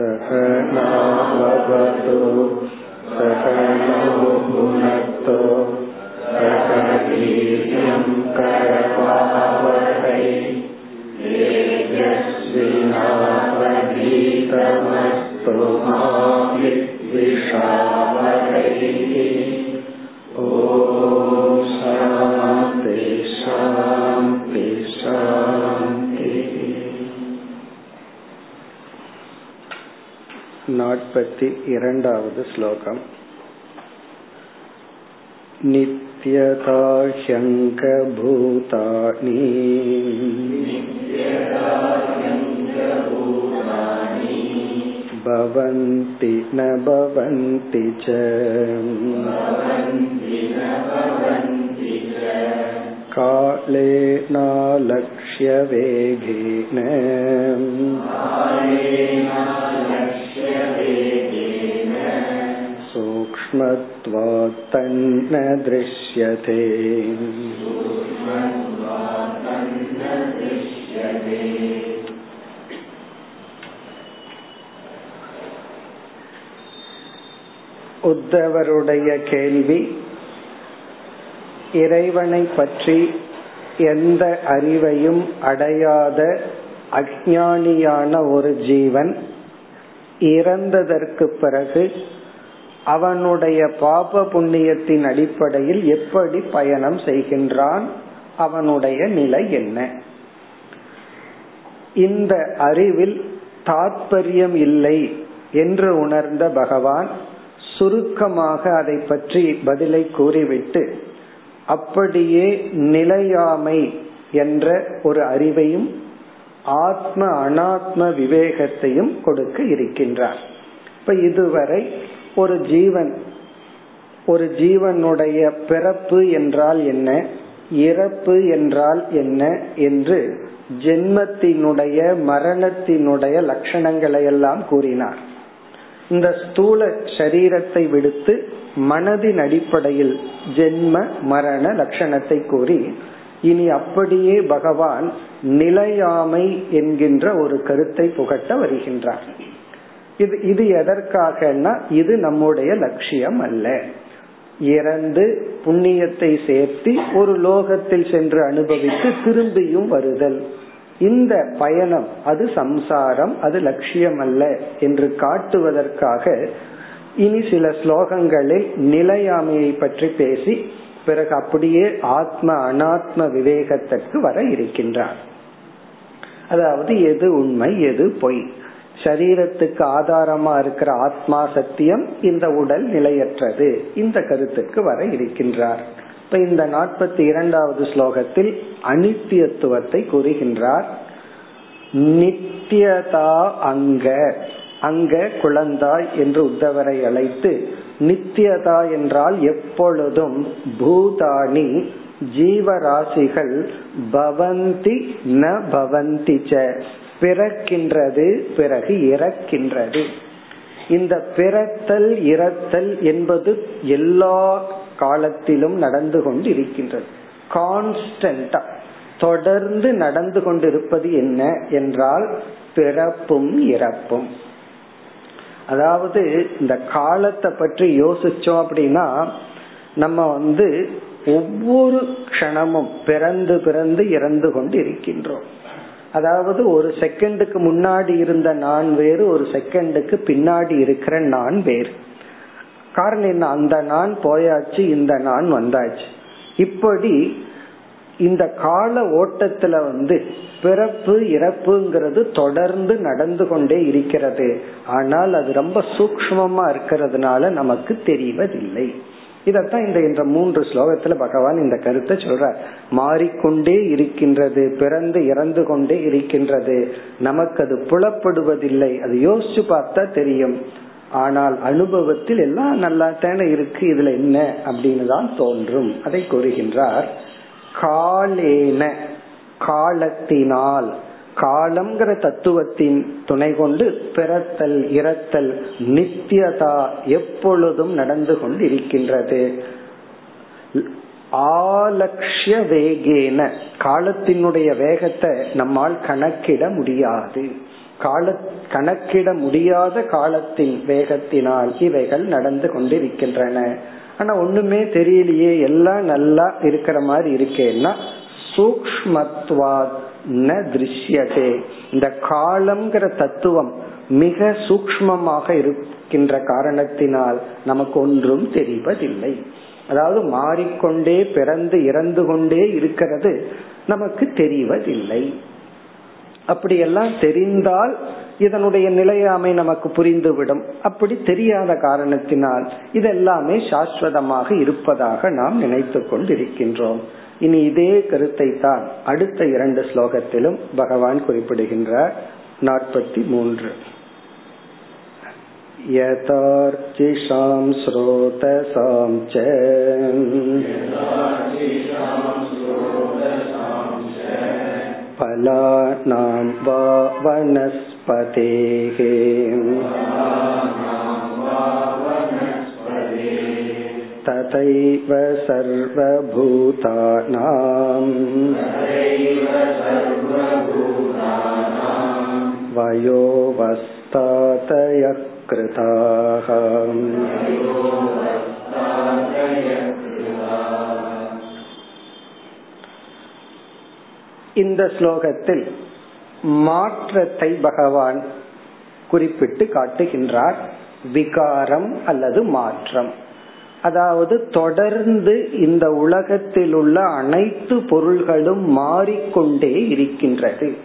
सहनावतु सहनौ भुनक्तु सह वीर्यं நாற்பத்தி இரண்டாவது ஸ்லோகம் नित्यता ह्यङ्गभूतानि भवन्ति न भवन्ति च कालेनालक्ष्यवेगेन सूक्ष्मत्वात् तन्न दृश्यते உத்தவருடைய கேள்வி இறைவனை பற்றி எந்த அறிவையும் அடையாத அஜானியான ஒரு ஜீவன் இறந்ததற்கு பிறகு அவனுடைய பாப புண்ணியத்தின் அடிப்படையில் எப்படி பயணம் செய்கின்றான் அவனுடைய நிலை என்ன? இந்த அறிவில் தாத்பரியம் இல்லை என்று உணர்ந்த பகவான் சுருக்கமாக அதை பற்றி பதிலை கூறிவிட்டு அப்படியே நிலையாமை என்ற ஒரு அறிவையும் ஆத்ம அனாத்ம விவேகத்தையும் கொடுக்க இருக்கின்றார். இப்ப இதுவரை ஒரு ஜீவன் ஒரு ஜீவனுடைய பிறப்பு என்றால் என்ன இறப்பு என்றால் என்ன என்று ஜென்மத்தினுடைய மரணத்தினுடைய லட்சணங்களை எல்லாம் கூறினார். இந்த ஸ்தூல சரீரத்தை விடுத்து மனதின் அடிப்படையில் ஜென்ம மரண லட்சணத்தை கூறி இனி அப்படியே பகவான் நிலையாமை என்கின்ற ஒரு கருத்தை புகட்ட வருகின்றார். இது இது எதற்காகனா இது நம்முடைய லட்சியம் அல்ல. இறந்து புண்ணியத்தை சேர்த்தி ஒரு லோகத்தில் சென்று அனுபவித்து திரும்பியும் வருதல். இந்த பயணம் அது சம்சாரம் அது லட்சியம் அல்ல என்று காட்டுவதற்காக இனி சில ஸ்லோகங்களில் நிலையாமையை பற்றி பேசி பிறகு அப்படியே ஆத்ம அனாத்ம விவேகத்திற்கு வர இருக்கின்றார். அதாவது எது உண்மை எது பொய். சரீரத்துக்கு ஆதாரமா இருக்கிற ஆத்மா சத்தியம் இந்த உடல் நிலையற்றது. இந்த கருத்துக்கு வர இருக்கின்றார். இப்ப இந்த நாற்பத்தி இரண்டாவது ஸ்லோகத்தில் அனித்தியத்துவத்தை கூறுகின்றார். நித்தியதா அங்க. அங்க குழந்தாய் என்று உத்தவரை அழைத்து நித்தியதா என்றால் எப்பொழுதும் பூதானி ஜீவராசிகள் பவந்தி ந பவந்தி ச பிறக்கின்றது பிறகு இறக்கின்றது. இந்த பிறத்தல் இறத்தல் என்பது எல்லா காலத்திலும் நடந்து கொண்டு இருக்கின்றது கான்ஸ்டன்டா தொடர்ந்து நடந்து கொண்டிருப்பது என்ன? என்றால் பிறப்பும் இறப்பும். அதாவது இந்த காலத்தை பற்றி யோசிச்சோம் அப்படின்னா நம்ம வந்து ஒவ்வொரு க்ஷணமும் பிறந்து பிறந்து இறந்து கொண்டு இருக்கின்றோம் அதாவது ஒரு செகண்டுக்கு முன்னாடி இருந்த நான் வேறு ஒரு செகண்டுக்கு பின்னாடி இருக்கிற நான் வேறு. காரணம் என்ன? அந்த நான் போயாச்சு இந்த நான் வந்தாச்சு. இப்படி இந்த கால ஓட்டத்துல வந்து பிறப்பு இறப்புங்கிறது தொடர்ந்து நடந்து கொண்டே இருக்கிறது. ஆனால் அது ரொம்ப சூக்மமா இருக்கிறதுனால நமக்கு தெரிவதில்லை. இதத்தான் இந்த இந்த மூன்று ஸ்லோகத்துல பகவான் இந்த கருத்தை சொல்ற மாறிக்கொண்டே இருக்கின்றது பிறந்து இறந்து கொண்டே இருக்கின்றது. நமக்கு அது புலப்படுவதில்லை. அது யோசிச்சு பார்த்தா தெரியும். ஆனால் அனுபவத்தில் எல்லாம் நல்லா தானே இருக்கு. இதுல என்ன? அப்படின்னு தான் தோன்றும். அதை கூறுகின்றார். காலேன காலத்தினால். காலம்ங்கிற தத்துவத்தின் துணை கொண்டு பிறத்தல் இறத்தல் நித்தியதா எப்பொழுதும் நடந்து கொண்டு இருக்கின்றது ஆலக்ஷிய வேகேன காலத்தினுடைய வேகத்தை நம்மால் கணக்கிட முடியாது. கால கணக்கிட முடியாத காலத்தின் வேகத்தினால் இவைகள் நடந்து கொண்டிருக்கின்றன. ஆனா ஒண்ணுமே தெரியலையே எல்லாம் நல்லா இருக்கிற மாதிரி இருக்கேன்னா சூக்மத்வா ந திருஷ்யதே. இந்த காலம்ங்கிற தத்துவம் மிக சூக்மமாக இருக்கின்ற காரணத்தினால் நமக்கு ஒன்றும் தெரிவதில்லை. அதாவது மாறிக்கொண்டே பிறந்து இறந்து கொண்டே இருக்கிறது நமக்கு தெரிவதில்லை. அப்படியெல்லாம் தெரிந்தால் இதனுடைய நிலையாமை நமக்கு புரிந்துவிடும் அப்படி தெரியாத காரணத்தினால் இதெல்லாமே சாஸ்வதமாக இருப்பதாக நாம் நினைத்து கொண்டிருக்கின்றோம் இனி இதே கருத்தை தான் அடுத்த இரண்டு ஸ்லோகத்திலும் பகவான் குறிப்பிடுகின்றார் நாற்பத்தி மூன்று यथार्चिषां स्रोतसां च फलानां वा वनस्पतेः तथैव सर्वभूतानाम् वयोवस्तातयः कृताः இந்த ஸ்லோகத்தில் மாற்றத்தை பகவான் குறிப்பிட்டு காட்டுகின்றார். விகாரம் அல்லது மாற்றம். அதாவது தொடர்ந்து இந்த உலகத்தில் உள்ள அனைத்து பொருள்களும் மாறிக்கொண்டே இருக்கின்றது.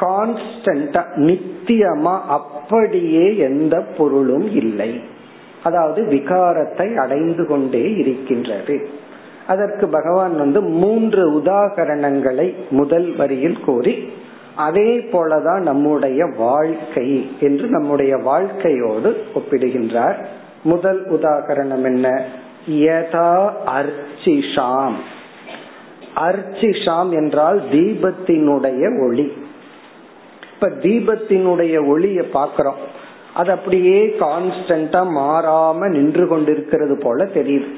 கான்ஸ்டன்டா நித்தியமா அப்படியே எந்த பொருளும் இல்லை. அதாவது விகாரத்தை அடைந்து கொண்டே இருக்கின்றது. அதற்கு பகவான் வந்து மூன்று உதாகரணங்களை முதல் வரியில் கூறி அதே போலதான் நம்முடைய வாழ்க்கை என்று நம்முடைய வாழ்க்கையோடு ஒப்பிடுகின்றார். முதல் உதாகரணம் என்ன? யதா அர்ச்சிஷாம். அர்ச்சிஷாம் என்றால் தீபத்தினுடைய ஒளி. இப்ப தீபத்தினுடைய ஒளிய பாக்கிறோம் அது அப்படியே கான்ஸ்டன்டா மாறாம நின்று கொண்டிருக்கிறது போல தெரியுது.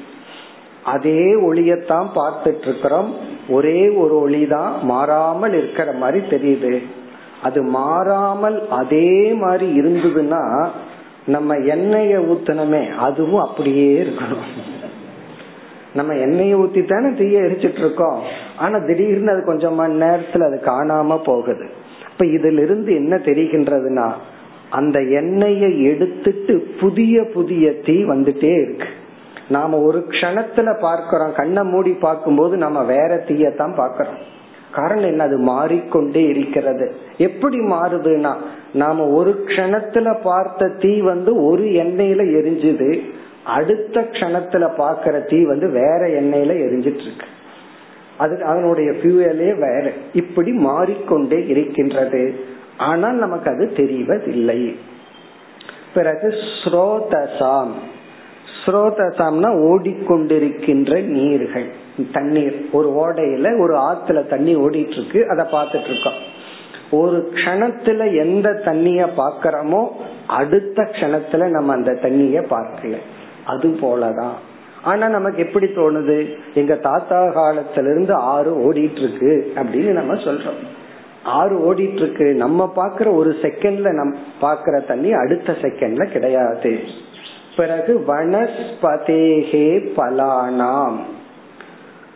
அதே ஒளியத்தான் பார்த்துட்டு இருக்கிறோம் ஒரே ஒரு ஒளி தான் மாறாமல் இருக்கிற மாதிரி தெரியுது. அது மாறாமல் அதே மாதிரி இருந்ததுன்னா நம்ம எண்ணெய ஊத்தனமே அதுவும் அப்படியே இருக்கணும். நம்ம எண்ணெயை ஊத்தி தானே தீய எரிச்சிட்டு இருக்கோம் ஆனா திடீர்னு அது கொஞ்சம் மணி நேரத்துல அது காணாம போகுது. இப்ப இதுல இருந்து என்ன தெரிகின்றதுன்னா அந்த எண்ணெயை எடுத்துட்டு புதிய புதிய தீ வந்துட்டே இருக்கு. நாம ஒரு க்ஷணத்துல பார்க்கிறோம் கண்ணை மூடி பார்க்கும்போது நம்ம வேற தீயத்தான் பார்க்கிறோம். காரணம் என்ன? அது மாறிக்கொண்டே இருக்கிறது. எப்படி மாறுதுன்னா நாம ஒரு க்ஷணத்துல பார்த்த தீ வந்து ஒரு எண்ணெயில எரிஞ்சுது அடுத்த க்ஷணத்துல பாக்குற தீ வந்து வேற எண்ணெயில எரிஞ்சிட்டு இருக்கு அது அதனுடைய ஃபியூவலே வேற. இப்படி மாறிக்கொண்டே இருக்கின்றது. ஆனால் நமக்கு அது தெரிவதில்லை. பிறகு ஸ்ரோதசாம். ஸ்ரோதசம்னா ஓடிக்கொண்டிருக்கின்ற நீர்கள். தண்ணீர். ஒரு ஓடையில ஒரு ஆத்துல தண்ணி ஓடிட்டு இருக்கு அதை பார்த்துட்டு இருக்கோம் ஒரு கணத்துல எந்த தண்ணிய பாக்கிறோமோ அடுத்த கணத்துல நம்ம அந்த தண்ணிய பார்க்கல. அது போலதான். ஆனா நமக்கு எப்படி தோணுது? எங்க தாத்தா காலத்துல இருந்து ஆறு ஓடிட்டு இருக்கு அப்படின்னு நம்ம சொல்றோம். ஆறு ஓடிட்டு இருக்கு நம்ம பாக்குற ஒரு செகண்ட்ல நம் பாக்குற தண்ணி அடுத்த செகண்ட்ல கிடையாது. பிறகு வனஸ்பதேகே பலானாம்.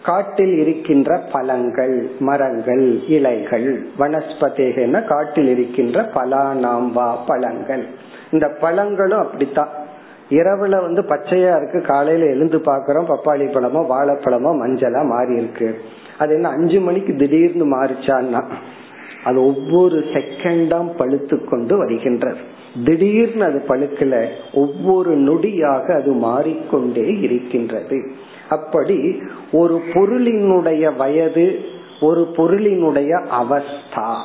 காட்டில் இருக்கின்ற பழங்கள் மரங்கள் இலைகள். வனஸ்பதேகன காட்டில் இருக்கின்ற பலானாம் வா பழங்கள். இந்த பழங்களும் அப்படித்தான். இரவுல வந்து பச்சையா இருக்கு காலையில எழுந்து பாக்குறோம் பப்பாளி பழமோ வாழைப்பழமோ மஞ்சளா மாறி இருக்கு அது என்ன அஞ்சு மணிக்கு திடீர்னு மாறிச்சான்னா அது ஒவ்வொரு செகண்டாம் பழுத்து கொண்டு வருகின்றது. திடீர்னு அது பழுக்கல ஒவ்வொரு நொடியாக அது மாறிக்கொண்டே இருக்கின்றது. அப்படி ஒரு பொருளினுடைய வயது ஒரு பொருளினுடைய அவஸ்தா.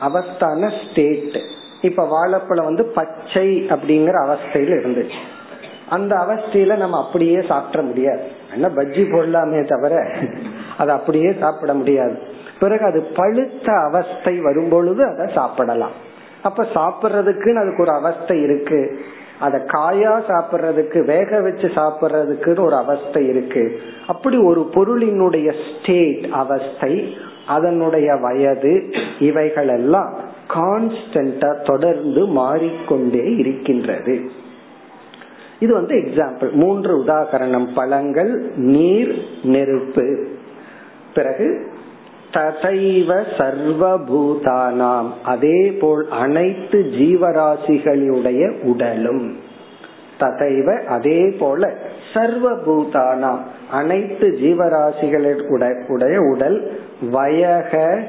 அவஸ்தான ஸ்டேட் இப்ப வாழைப்பழம் வந்து பச்சை அப்படிங்கிற அவஸ்தையில இருந்துச்சு. அந்த அவஸ்தையில நம்ம அப்படியே சாப்பிட முடியாது. என்ன பஜ்ஜி போடலாமே தவிர அது அப்படியே சாப்பிட முடியாது. பிறகு அது பழுத்த அவஸ்தை வரும் பொழுது அதை சாப்பிடலாம். அப்ப சாப்பிடுறதுக்குன்னு அதுக்கு ஒரு அவஸ்தை இருக்கு. அத காயா சாப்பிடுறதுக்கு வேக வச்சு சாப்பிடுறதுக்குன்னு ஒரு அவஸ்தை இருக்கு. அப்படி ஒரு பொருளினுடைய ஸ்டேட் அவஸ்தை அதனுடைய வயது இவைகள் எல்லாம் கான்ஸ்டன்டா தொடர்ந்து மாறிக்கொண்டே இருக்கின்றது. இது வந்து எக்ஸாம்பிள் மூன்று உதாகரணம் பழங்கள் நீர் நெருப்பு. பிறகு ததைவ சர்வபூதானாம். அதே போல் அனைத்து ஜீவராசிகளுடைய உடலும். ததைவ அதே போல சர்வபூதானாம். அனைத்து ஜீவராசிகளுடைய உடல் வயக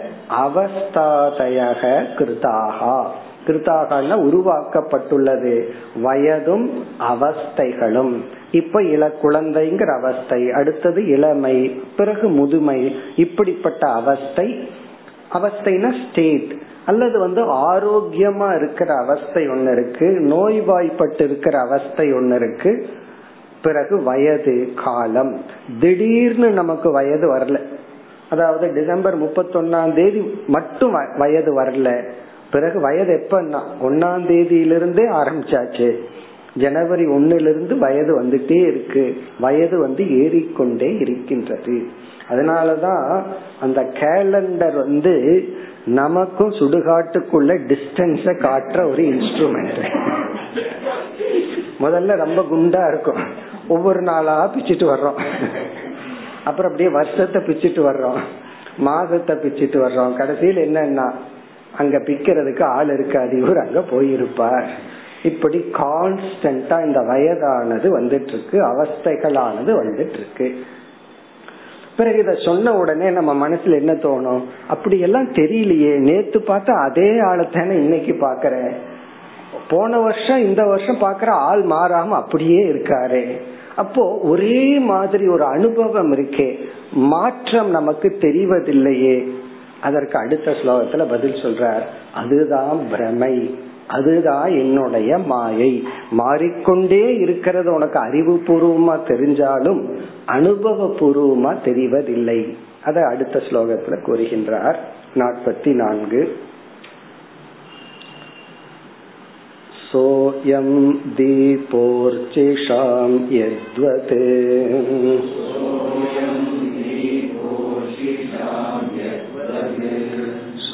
அவஸ்தாதயக கிருதாகா. கிருத்தாகனா உருவாக்கப்பட்டுள்ளது. வயதும் அவஸ்தைகளும். இப்ப இள குழந்தைங்கிற அவஸ்தை அடுத்தது இளமை பிறகு முதுமை இப்படிப்பட்ட அவஸ்தை அவஸ்தைனா ஸ்டேட் அல்லது வந்து ஆரோக்கியமா இருக்கிற அவஸ்தை ஒன்னு இருக்கு நோய்வாய்ப்பட்டு இருக்கிற அவஸ்தை ஒன்னு இருக்கு பிறகு வயது காலம். திடீர்னு நமக்கு வயது வரல. அதாவது டிசம்பர் முப்பத்தொன்னாம் தேதி மட்டும் வயது வரல. பிறகு வயது எப்பன்னா? ஒன்னாம் தேதியிலிருந்தே ஆரம்பிச்சாச்சு. ஜனவரி ஒன்னிலிருந்து வயது வந்துட்டே இருக்கு. வயது வந்து ஏறிக்கொண்டே இருக்கின்றது. அதனாலதான் அந்த கேலண்டர் வந்து நமக்கும் சுடுகாட்டுக்குள்ள டிஸ்டன்ஸ காட்டுற ஒரு இன்ஸ்ட்ருமெண்ட் முதல்ல ரொம்ப குண்டா இருக்கும். ஒவ்வொரு நாளா பிச்சுட்டு வர்றோம். அப்புறம் அப்படியே வருஷத்தை பிச்சுட்டு வர்றோம். மாதத்தை பிச்சுட்டு வர்றோம். கடைசியில் என்னன்னா அங்க பிக்கிறதுக்கு ஆள் இருக்காது. இவர் அங்க போயிருப்பார். இப்படி கான்ஸ்டன்டா இந்த வயதானது வந்துட்டு இருக்கு அவஸ்தைகளானது வந்துட்டு இருக்கு பிறகு இத சொன்ன உடனே நம்ம மனசுல என்ன தோணும்? அப்படி எல்லாம் தெரியலையே. நேத்து பார்த்தா அதே ஆளத்தானே இன்னைக்கு பாக்குறேன் போன வருஷம் இந்த வருஷம் பாக்குற ஆள் மாறாம அப்படியே இருக்காரு. அப்போ ஒரே மாதிரி ஒரு அனுபவம் இருக்கே. மாற்றம் நமக்கு தெரிவதில்லையே. அதற்கு அடுத்த ஸ்லோகத்துல பதில் சொல்றார் அதுதான் பிரமை அதுதான் என்னுடைய மாயை மாறிக்கொண்டே இருக்கிறது உனக்கு அறிவு பூர்வமா தெரிஞ்சாலும் அனுபவ பூர்வமா தெரிவதில்லை அதை அடுத்த ஸ்லோகத்துல கூறுகின்றார் நாற்பத்தி நான்கு सोऽयं दीपोर्चिषां यद्वत्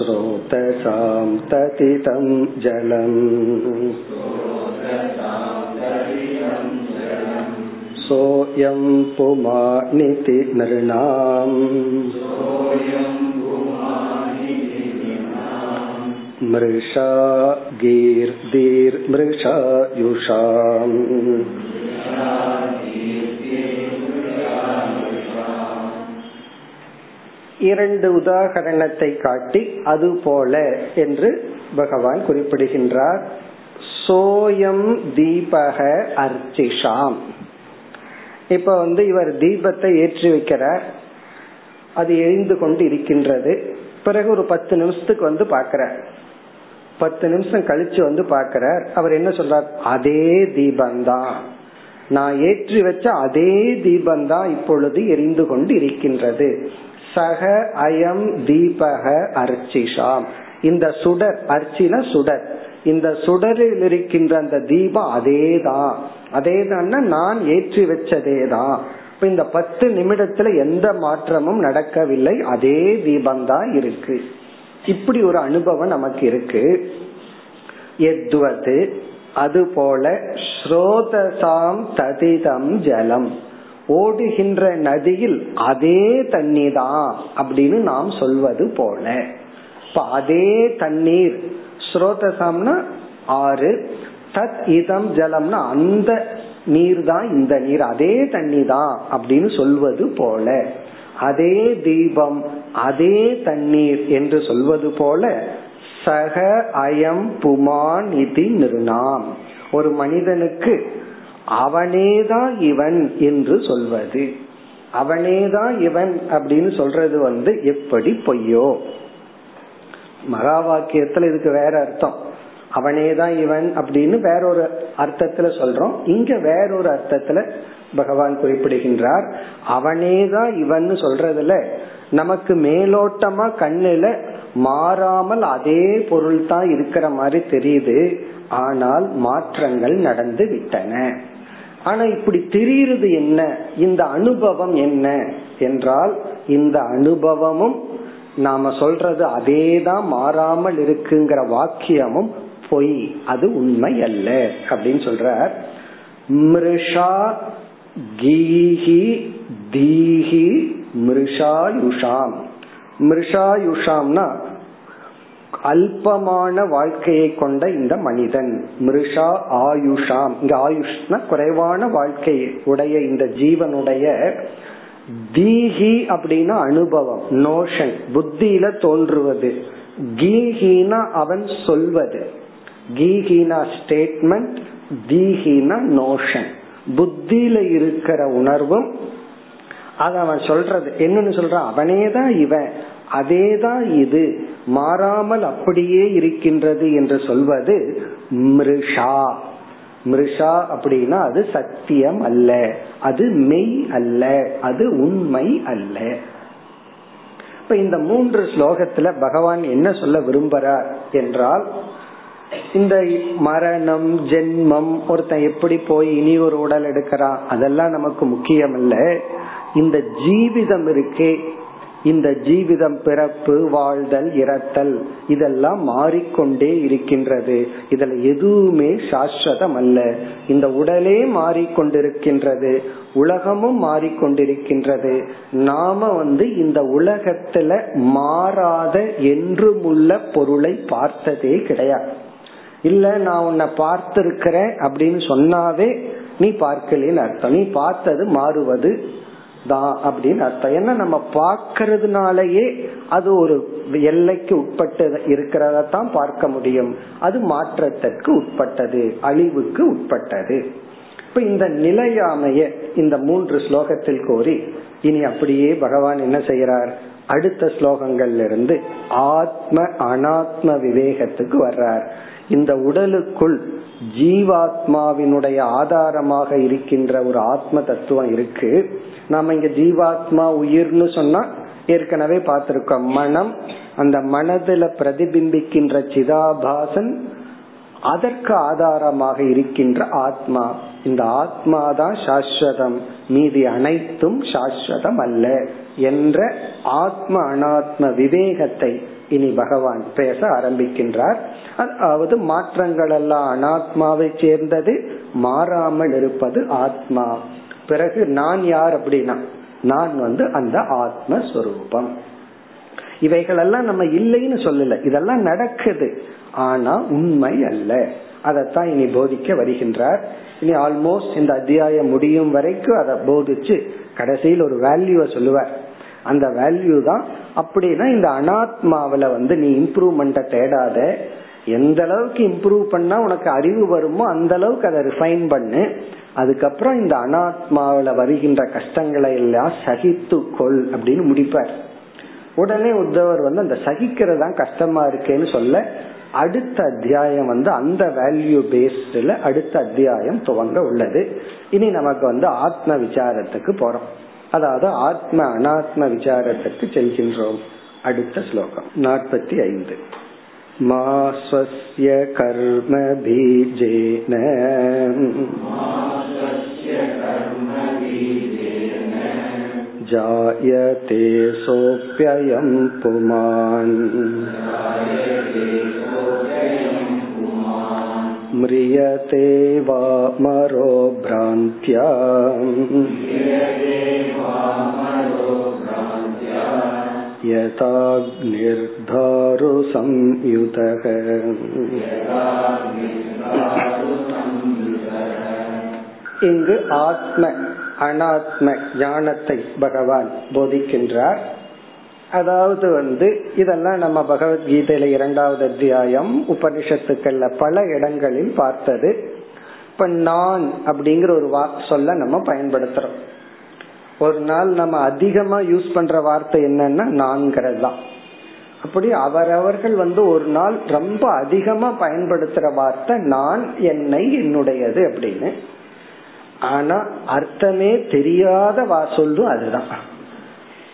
स्रोतसां ततितं जलम् सोऽयं पुमानिति नृणाम् मृषा गीर्दीर्मृषायुषाम् இரண்டு உதாகரணத்தை காட்டி அது போல என்று பகவான் குறிப்பிடுகின்றார். சோயம் தீபக அர்ச்சிஷாம். இப்ப வந்து இவர் தீபத்தை ஏற்றி வைக்கிறார். அது எரிந்து கொண்டு இருக்கின்றது பிறகு ஒரு பத்து நிமிஷத்துக்கு வந்து பாக்கிறார் பத்து நிமிஷம் கழிச்சு வந்து பாக்கிறார் அவர் என்ன சொல்றார்? அதே தீபந்தான் நான் ஏற்றி வச்ச அதே தீபந்தான் இப்பொழுது எரிந்து கொண்டு இருக்கின்றது சக அயம் தீபக அர்ச்சிஷாம். இந்த சுடர் அர்ச்சின சுடர். இந்த சுடரில் இருக்கின்ற அந்த தீபம் அதேதான். அதேதான்னா நான் ஏற்றி வச்சதேதான். இந்த பத்து நிமிடத்துல எந்த மாற்றமும் நடக்கவில்லை. அதே தீபம்தான் இருக்கு. இப்படி ஒரு அனுபவம் நமக்கு இருக்கு. எத்வது அது போல ஸ்ரோதசாம் ததிதம் ஜலம். ஓடுகின்ற நதியில் அதே தண்ணி தான் அப்படின்னு நாம் சொல்வது போல. இப்ப அதே தண்ணீர் ஸ்ரோதசம்னா ஆறு தத் இதம் ஜலம்னா அந்த நீர் தான் இந்த நீர் அதே தண்ணி தான் அப்படின்னு சொல்வது போல. அதே தீபம் அதே தண்ணீர் என்று சொல்வது போல சக அயம் புமான் இது நிர்ணாம். ஒரு மனிதனுக்கு அவனேதான் இவன் என்று சொல்வது. அவனேதான் இவன் அப்படின்னு சொல்றது வந்து எப்படி பொய்யோ? மகா வாக்கியத்துல இதுக்கு வேற அர்த்தம். அவனேதான் இவன் அப்படின்னு வேறொரு அர்த்தத்துல சொல்றோம். இங்க வேறொரு அர்த்தத்துல பகவான் குறிப்பிடுகின்றார். அவனேதான் இவன் சொல்றதுல நமக்கு மேலோட்டமா கண்ணுல மாறாமல் அதே பொருள் தான் இருக்கிற மாதிரி தெரியுது. ஆனால் மாற்றங்கள் நடந்து விட்டன. ஆனா இப்படி தெரியுறது என்ன? இந்த அனுபவம் என்ன? என்றால் இந்த அனுபவமும் நாம சொல்றது அதேதான் மாறாமல் இருக்குங்கிற வாக்கியமும் பொய். அது உண்மை அல்ல அப்படின்னு சொல்ற மிருஷா கீஹி தீஹி மிருஷாயுஷாம். மிருஷாயுஷாம்னா அல்பமான வாழ்க்கையை கொண்ட இந்த மனிதன். மிருஷா ஆயுஷாம். இங்க ஆயுஷ்னா குறைவான வாழ்க்கை உடைய இந்த ஜீவனுடைய தீஹி அப்படின்னா அனுபவம் நோஷன் புத்தியில தோன்றுவது. கீஹீனா அவன் சொல்வது. கீஹீனா ஸ்டேட்மெண்ட் தீஹீனா நோஷன் புத்தியில இருக்கிற உணர்வும் அது அவன் சொல்றது. என்னன்னு சொல்றான்? அவனேதான் இவன். அதேதான் இது. மாறாமல் அப்படியே இருக்கின்றது என்று சொல்வது மிருஷா. மிருஷா அப்படின்னா அது சத்தியம் அல்ல. அது மெய் அல்ல. அது உண்மை அல்ல. இப்ப இந்த மூன்று ஸ்லோகத்துல பகவான் என்ன சொல்ல விரும்புறார் என்றால் இந்த மரணம் ஜென்மம் ஒருத்தன் எப்படி போய் இனி ஒரு உடல் எடுக்கிறான் அதெல்லாம் நமக்கு முக்கியம் இல்ல இந்த ஜீவிதம் இருக்கே. இந்த ஜீவிதம் பிறப்பு வாழ்தல் இறத்தல் இதெல்லாம் மாறிக்கொண்டே இருக்கின்றது. இதுல எதுவுமே சாஸ்வதம் அல்ல. இந்த உடலே மாறிக்கொண்டிருக்கின்றது. உலகமும் மாறிக்கொண்டிருக்கின்றது. நாம வந்து இந்த உலகத்துல மாறாத என்றுமுள்ள பொருளை பார்த்ததே கிடையாது. இல்ல நான் உன்னை பார்த்திருக்கிறேன் அப்படின்னு சொன்னாவே நீ பார்க்கலன்னு அர்த்தம். நீ பார்த்தது மாறுவது தான் அப்படின்னு அர்த்தம். ஏன்னா நம்ம பார்க்கறதுனாலயே அது ஒரு எல்லைக்கு உட்பட்டு இருக்கிறதான் பார்க்க முடியும். அது மாற்றத்திற்கு உட்பட்டது அழிவுக்கு உட்பட்டது. இப்ப இந்த நிலையாமைய இந்த மூன்று ஸ்லோகத்தில் கோரி இனி அப்படியே பகவான் என்ன செய்யறார் அடுத்த ஸ்லோகங்கள்ல இருந்து ஆத்ம அனாத்ம விவேகத்துக்கு வர்றார். இந்த உடலுக்குள் ஜீவாத்மாவினுடைய ஆதாரமாக இருக்கின்ற ஒரு ஆத்ம தத்துவம் இருக்கு. நாம இங்க ஜீவாத்மா உயிர்னு சொன்னா ஏற்கனவே பார்த்திருக்கோம். மனம் அந்த மனதுல பிரதிபிம்பிக்கின்ற சிதாபாசன் அதற்கு ஆதாரமாக இருக்கின்ற ஆத்மா. இந்த ஆத்மா தான் சாஸ்வதம். மீதி அனைத்தும் சாஸ்வதம் அல்ல என்ற ஆத்ம அனாத்ம விவேகத்தை இனி பகவான் பேச ஆரம்பிக்கின்றார். அதாவது மாற்றங்கள் எல்லாம் அனாத்மாவை சேர்ந்தது மாறாமல் இருப்பது ஆத்மா. பிறகு நான் யார் அப்படின்னா நான் வந்து அந்த ஆத்மஸ்வரூபம். இவைகளெல்லாம் நம்ம இல்லைன்னு சொல்லல. இதெல்லாம் நடக்குது. ஆனா உண்மை அல்ல. அதைத்தான் இனி போதிக்க வருகின்றார். இனி ஆல்மோஸ்ட் இந்த அத்தியாயம் முடியும் வரைக்கும் அதை போதிச்சு கடைசியில் ஒரு வேல்யூவை சொல்லுவார். அந்த வேல்யூ தான் அப்படின்னா இந்த அனாத்மாவில வந்து நீ இம்ப்ரூவ்மெண்ட்டை தேடாத எந்த அளவுக்கு இம்ப்ரூவ் பண்ணா உனக்கு அறிவு வருமோ அந்த அளவுக்கு அதை ரிஃபைன் பண்ணு. அதுக்கப்புறம் இந்த அனாத்மாவில வருகின்ற கஷ்டங்களை எல்லாம் சகித்து கொள் அப்படின்னு முடிப்பார். உடனே உத்தவர் வந்து அந்த சகிக்கிறது தான் கஷ்டமா இருக்கேன்னு சொல்ல அடுத்த அத்தியாயம் வந்து அந்த வேல்யூ பேஸ்ட்ல அடுத்த அத்தியாயம் துவங்க உள்ளது. இனி நமக்கு வந்து ஆத்ம விசாரத்துக்கு போறோம். அதாவது ஆத்ம அனாத்ம விசாரத்துக்கு செல்கின்றோம். அடுத்த ஸ்லோகம் நாற்பத்தி ஐந்து. मा स्वस्य कर्मबीजेन जायते सोऽप्ययं पुमान् म्रियते वा मरो भ्रान्त्या यथाग्निर्धारु संयुतः இங்கு ஆத்ம அனாத்ம ஞானத்தை பகவான் போதிக்கின்றார் அதாவது வந்து இதெல்லாம் நம்ம பகவத்கீதையில இரண்டாவது அத்தியாயம் உபனிஷத்துக்கள்ல பல இடங்களில் பார்த்தது இப்ப நான் அப்படிங்கிற ஒரு வா சொல்ல நம்ம பயன்படுத்துறோம் ஒரு நாள் நம்ம அதிகமா யூஸ் பண்ற வார்த்தை என்னன்னா நான்கிறது தான் அப்படி அவரவர்கள் வந்து ஒரு நாள் ரொம்ப அதிகமா பயன்படுத்துற வார்த்தை நான் என்னை என்னுடையது அப்படின்னு. ஆனா அர்த்தமே தெரியாத வா சொல்லும் அதுதான்.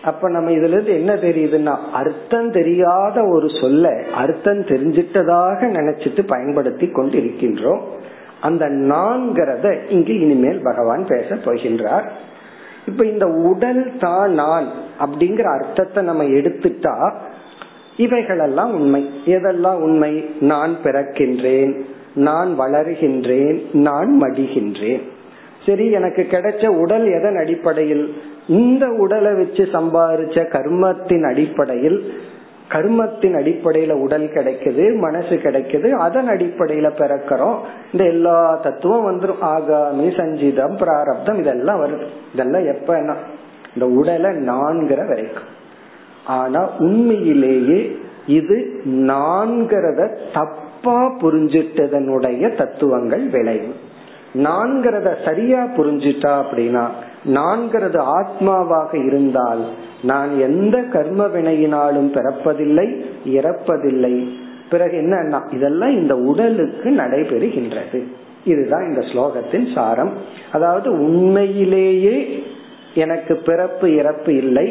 அப்ப நம்ம இதுல இருந்து என்ன தெரியுதுன்னா அர்த்தம் தெரியாத ஒரு சொல்ல அர்த்தம் தெரிஞ்சிட்டதாக நினைச்சிட்டு பயன்படுத்தி கொண்டு இருக்கின்றோம் அந்த நான்கிறத இங்கு இனிமேல் பகவான் பேச போகின்றார். இப்ப இந்த உடல் தான் நான் அப்படிங்கிற அர்த்தத்தை நம்ம எடுத்துட்டா இவைகளெல்லாம் உண்மை. எதெல்லாம் உண்மை? நான் பிறக்கின்றேன் நான் வளர்கின்றேன் நான் மடிகின்றேன். சரி எனக்கு கிடைச்ச உடல் எதன் அடிப்படையில்? இந்த உடலை வச்சு சம்பாதிச்ச கர்மத்தின் அடிப்படையில் கர்மத்தின் அடிப்படையில உடல் கிடைக்குது மனசு கிடைக்குது அதன் அடிப்படையில பிறக்கிறோம். இந்த எல்லா தத்துவம் வந்துடும் ஆகாமி சஞ்சிதம் பிராரப்தம் இதெல்லாம் வருது. இதெல்லாம் எப்ப இந்த உடலை நான்கிற வரைக்கும். ஆனா உண்மையிலேயே இது நான்கிறத தப்பா புரிஞ்சிட்டதனுடைய தத்துவங்கள் விளைவு. நான்கிறத சரியா புரிஞ்சிட்டா அப்படின்னா நான்கிறது ஆத்மாவாக இருந்தால் நான் எந்த கர்ம வினையினாலும் பிறப்பதில்லை இறப்பதில்லை. பிறகு என்ன இதெல்லாம் இந்த உடலுக்கு நடைபெறுகின்றது. இதுதான் இந்த ஸ்லோகத்தின் சாரம். அதாவது உண்மையிலேயே எனக்கு பிறப்பு இறப்பு இல்லை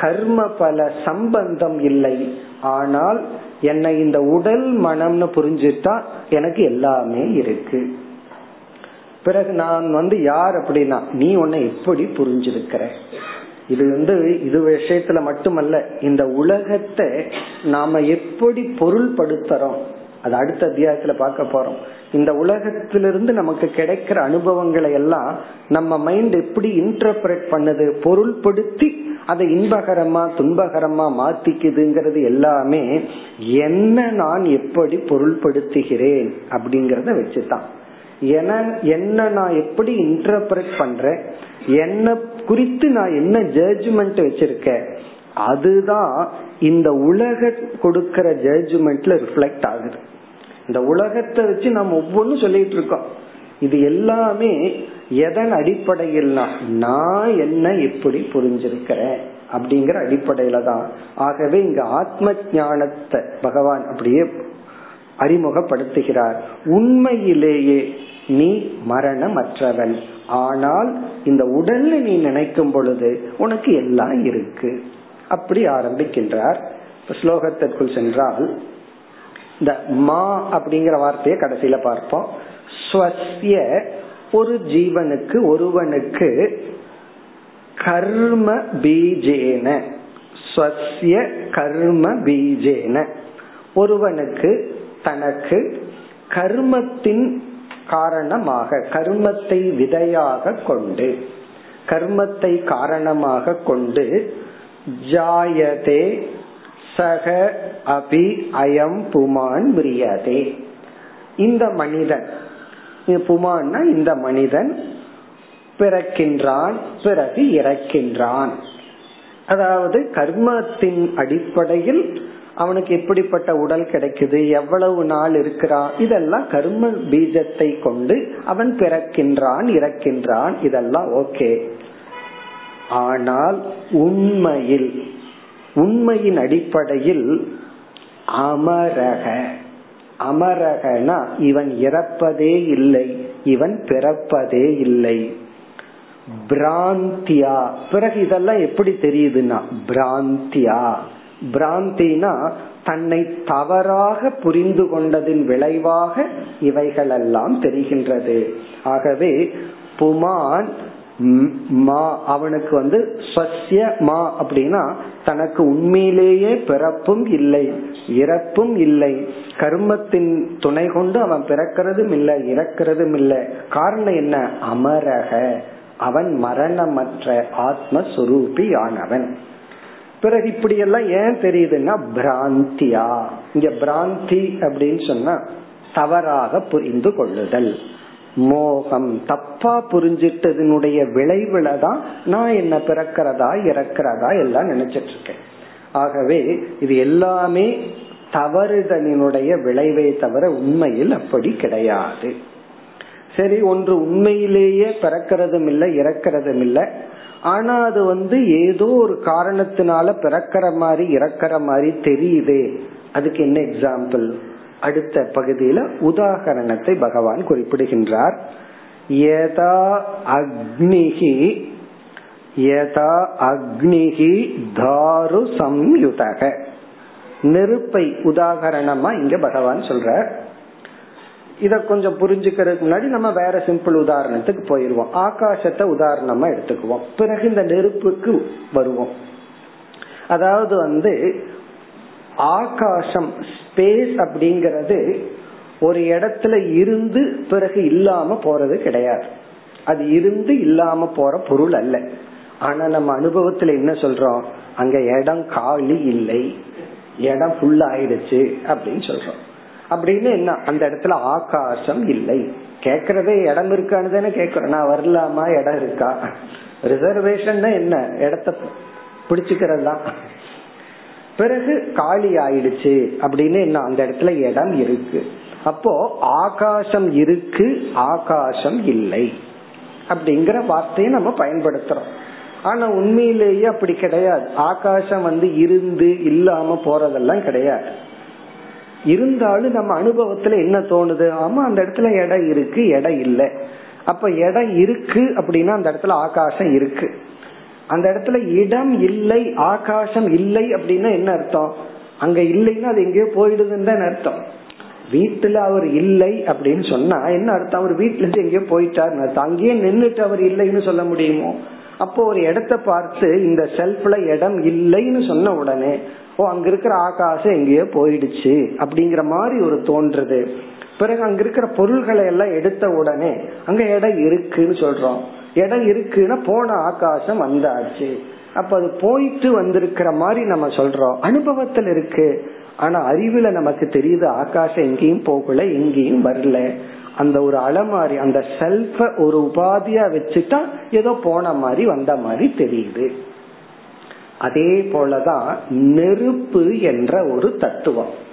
கர்ம பல சம்பந்தம் இல்லை. ஆனால் என்னை இந்த உடல் மனம்னு புரிஞ்சுட்டா எனக்கு எல்லாமே இருக்கு. பிறகு நான் வந்து யார் அப்படின்னா நீ உன்னை எப்படி புரிஞ்சிருக்கிற. இது வந்து இது விஷயத்துல மட்டுமல்ல இந்த உலகத்தை நாம எப்படி பொருள்படுத்துறோம் அது அடுத்த அத்தியாயத்துல பார்க்க போறோம். இந்த உலகத்திலிருந்து நமக்கு கிடைக்கிற அனுபவங்களை எல்லாம் நம்ம மைண்ட் எப்படி இன்டர்பிரட் பண்ணுது பொருள்படுத்தி அதை இன்பகரமா துன்பகரமா மாத்திக்குதுங்கிறது எல்லாமே என்ன நான் எப்படி பொருள்படுத்துகிறேன் அப்படிங்கறத வச்சுதான். என்ன நான் எப்படி இன்டர்பிரட் பண்றேன்? என்ன குறித்து நான் என்ன ஜட்ஜ்மெண்ட் வச்சிருக்கேன்? அதுதான் இந்த உலக கொடுக்கற ஜட்ஜ்மெண்ட்ல ரிஃப்ளெக்ட் ஆகுது. இந்த உலகத்தை வச்சு நம்ம ஒவ்வொன்றும் சொல்லிட்டு இருக்கோம். இது எல்லாமே எதன் அடிப்படையில் நான் என்ன எப்படி புரிஞ்சிருக்கிறேன் அப்படிங்கிற அடிப்படையில தான். ஆகவே இங்க ஆத்ம ஞானத்தை பகவான் அப்படியே அறிமுகப்படுத்துகிறார். உண்மையிலேயே நீ மரணமற்றவன். ஆனால் இந்த உடல்ல நீ நினைக்கும் பொழுது உனக்கு எல்லாம் இருக்கு. அப்படி ஆரம்பிக்கின்றார். ஸ்லோகத்திற்குள் சென்றால் இந்த மா அப்படிங்கிற வார்த்தையை கடைசியில பார்ப்போம். ஸ்வசிய ஒரு ஜீவனுக்கு ஒருவனுக்கு கர்ம பீஜேன. ஸ்வசிய கர்ம பீஜேன. ஒருவனுக்கு தனக்கு கர்மத்தின் காரணமாக கர்மத்தை விதையாக கொண்டு கர்மத்தை காரணமாக கொண்டு ஜாயதே சக அபி அயம் புமான் பிரியதே. இந்த மனிதன் புமான்னா இந்த மனிதன் பிறக்கின்றான் பிறகு இறக்கின்றான். அதாவது கர்மத்தின் அடிப்படையில் அவனுக்கு எப்படிப்பட்ட உடல் கிடைக்குது எவ்வளவு நாள் இருக்கிறான் இதெல்லாம் கர்ம பீஜத்தை கொண்டு அவன் பிறக்கின்றான் இறக்கின்றான் இதெல்லாம் ஓகே. ஆனால் உண்மையில் உண்மையின் அடிப்படையில் அமரக. அமரகனா இவன் இறப்பதே இல்லை இவன் பிறப்பதே இல்லை. பிராந்தியா. பிறகு இதெல்லாம் எப்படி தெரியுதுன்னா பிராந்தியா. பிராந்தினா தன்னை தவறாக புரிந்து கொண்டதின் விளைவாக இவைகளெல்லாம் தெரிகின்றது. ஆகவே புமான் மா அவனுக்கு வந்து ஸ்வசிய மா அப்படின்னா தனக்கு உண்மையிலேயே பிறப்பும் இல்லை இறப்பும் இல்லை. கர்மத்தின் துணை கொண்டு அவன் பிறக்கிறதும் இல்லை இறக்கிறதும் இல்லை. காரணம் என்ன? அமரக. அவன் மரணமற்ற ஆத்மஸ்வரூபி ஆனவன் பிறகு இப்படி எல்லாம் ஏன் தெரியுதுன்னா பிராந்தியா. இங்க பிராந்தி அப்படின்னு சொன்னா தவறாக புரிந்து கொள்ளுதல். மோகம். தப்பா புரிஞ்சிட்டதனுடைய விளைவுல தான் நான் என்ன பிறக்கிறதா இறக்கிறதா எல்லாம் நினைச்சிட்டு இருக்கேன் ஆகவே இது எல்லாமே தவறுதலினுடைய விளைவே தவிர உண்மையில் அப்படி கிடையாது. சரி ஒன்று உண்மையிலேயே பிறக்கிறதும் இல்லை இறக்கிறதும் இல்லை. ஆனா அது வந்து ஏதோ ஒரு காரணத்தினால பிறக்கிற மாதிரி இறக்கிற மாதிரி தெரியுதே. அதுக்கு என்ன எக்ஸாம்பிள் அடுத்த பகுதியில உதாகரணத்தை பகவான் குறிப்பிடுகின்றார். யதா அக்னிகி யதா அக்னிகி தாரு சம்யுதக நெருப்பை உதாகரணமா இங்க பகவான் சொல்ற இத கொஞ்சம் புரிஞ்சுக்கிறதுக்கு முன்னாடி நம்ம வேற சிம்பிள் உதாரணத்துக்கு போயிருவோம். ஆகாசத்தை உதாரணமா எடுத்துக்குவோம். பிறகு இந்த நெருப்புக்கு வருவோம். அதாவது வந்து ஆகாசம் ஸ்பேஸ் அப்படிங்கிறது ஒரு இடத்துல இருந்து பிறகு இல்லாம போறது கிடையாது. அது இருந்து இல்லாம போற பொருள் அல்ல. ஆனா நம்ம அனுபவத்துல என்ன சொல்றோம்? அங்க இடம் காலி இல்லை. இடம் ஃபுல் ஆயிடுச்சு அப்படின்னு சொல்றோம். அப்படின்னு என்ன? அந்த இடத்துல ஆகாசம் இல்லை. கேக்குறதே இடம் இருக்கான்னு தானே கேக்குறோம் நான் வரலாமா? இடம் இருக்கா? ரிசர்வேஷன் என்ன? இடத்த பிடிச்சுக்கிறது தான் பிறகு காலி ஆயிடுச்சு அப்படின்னு என்ன? அந்த இடத்துல இடம் இருக்கு. அப்போ ஆகாசம் இருக்கு ஆகாசம் இல்லை. அப்படிங்கிற வார்த்தையை நம்ம பயன்படுத்துறோம். ஆனா உண்மையிலேயே அப்படி கிடையாது. ஆகாசம் வந்து இருந்து இல்லாம போறதெல்லாம் கிடையாது. இருந்தாலும் நம்ம அனுபவத்துல என்ன தோணுது? ஆமா அந்த இடத்துல இடம் இருக்கு இடம் இல்லை. அப்ப இடம் இருக்கு அப்படின்னா அந்த இடத்துல ஆகாசம் இருக்கு. அந்த இடத்துல இடம் இல்லை ஆகாசம் இல்லை அப்படின்னா என்ன அர்த்தம்? அங்க இல்லைன்னா அது எங்கேயோ போயிடுதுன்னு தான் அர்த்தம். வீட்டுல அவர் இல்லை அப்படின்னு சொன்னா என்ன அர்த்தம்? அவர் வீட்டுல இருந்து எங்கேயோ போயிட்டார் அங்கேயே நின்றுட்டு அவர் இல்லைன்னு சொல்ல முடியுமோ? அப்போ ஒரு இடத்த பார்த்து இந்த செல்ஃப்ல இடம் இல்லைன்னு சொன்ன உடனே ஓ அங்க இருக்கிற ஆகாசம் எங்கேயோ போயிடுச்சு அப்படிங்கிற மாதிரி ஒரு தோன்றுது. பிறகு அங்க இருக்கிற பொருள்களை எல்லாம் எடுத்த உடனே அங்க இடம் இருக்குன்னு சொல்றோம். இடம் இருக்குன்னா போன ஆகாசம் வந்தாச்சு. அப்ப அது போயிட்டு வந்திருக்கிற மாதிரி நம்ம சொல்றோம். அனுபவத்தில் இருக்கு. ஆனா அறிவுல நமக்கு தெரியுது ஆகாசம் எங்கேயும் போகல எங்கேயும் வரல. அந்த ஒரு அலமாரி அந்த செல்ஃப ஒரு உபாதியா வச்சுட்டா ஏதோ போன மாதிரி வந்த மாதிரி தெரியுது. அதே போலதான் நெருப்பு என்ற ஒரு தத்துவம்.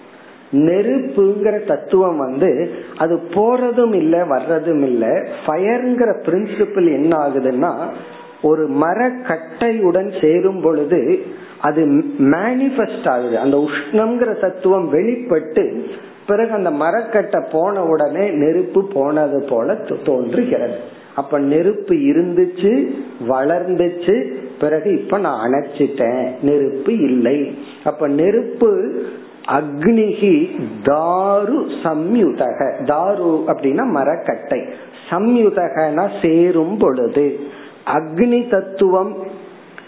நெருப்புங்கிற தத்துவம் வந்து அது போறதும் இல்லை வர்றதும் இல்லை ஃபயர்ங்கிற பிரின்சிபிள் என்ன ஆகுதுன்னா ஒரு மரக்கட்டையுடன் சேரும் பொழுது அது மேனிஃபெஸ்ட் ஆகுது. அந்த உஷ்ணம்ங்கிற தத்துவம் வெளிப்பட்டு பிறகு அந்த மரக்கட்டை போன உடனே நெருப்பு போனது போல தோன்றுகிறது. அப்ப நெருப்பு இருந்துச்சு வளர்ந்துச்சு பிறகு இப்ப நான் அணைச்சிட்டேன். நெருப்பு இல்லை. அப்ப நெருப்பு அக்னிகி தாரு சம்யுதக. தாரு அப்படின்னா மரக்கட்டை. சம்யுதகனா சேரும் பொழுது. அக்னி தத்துவம்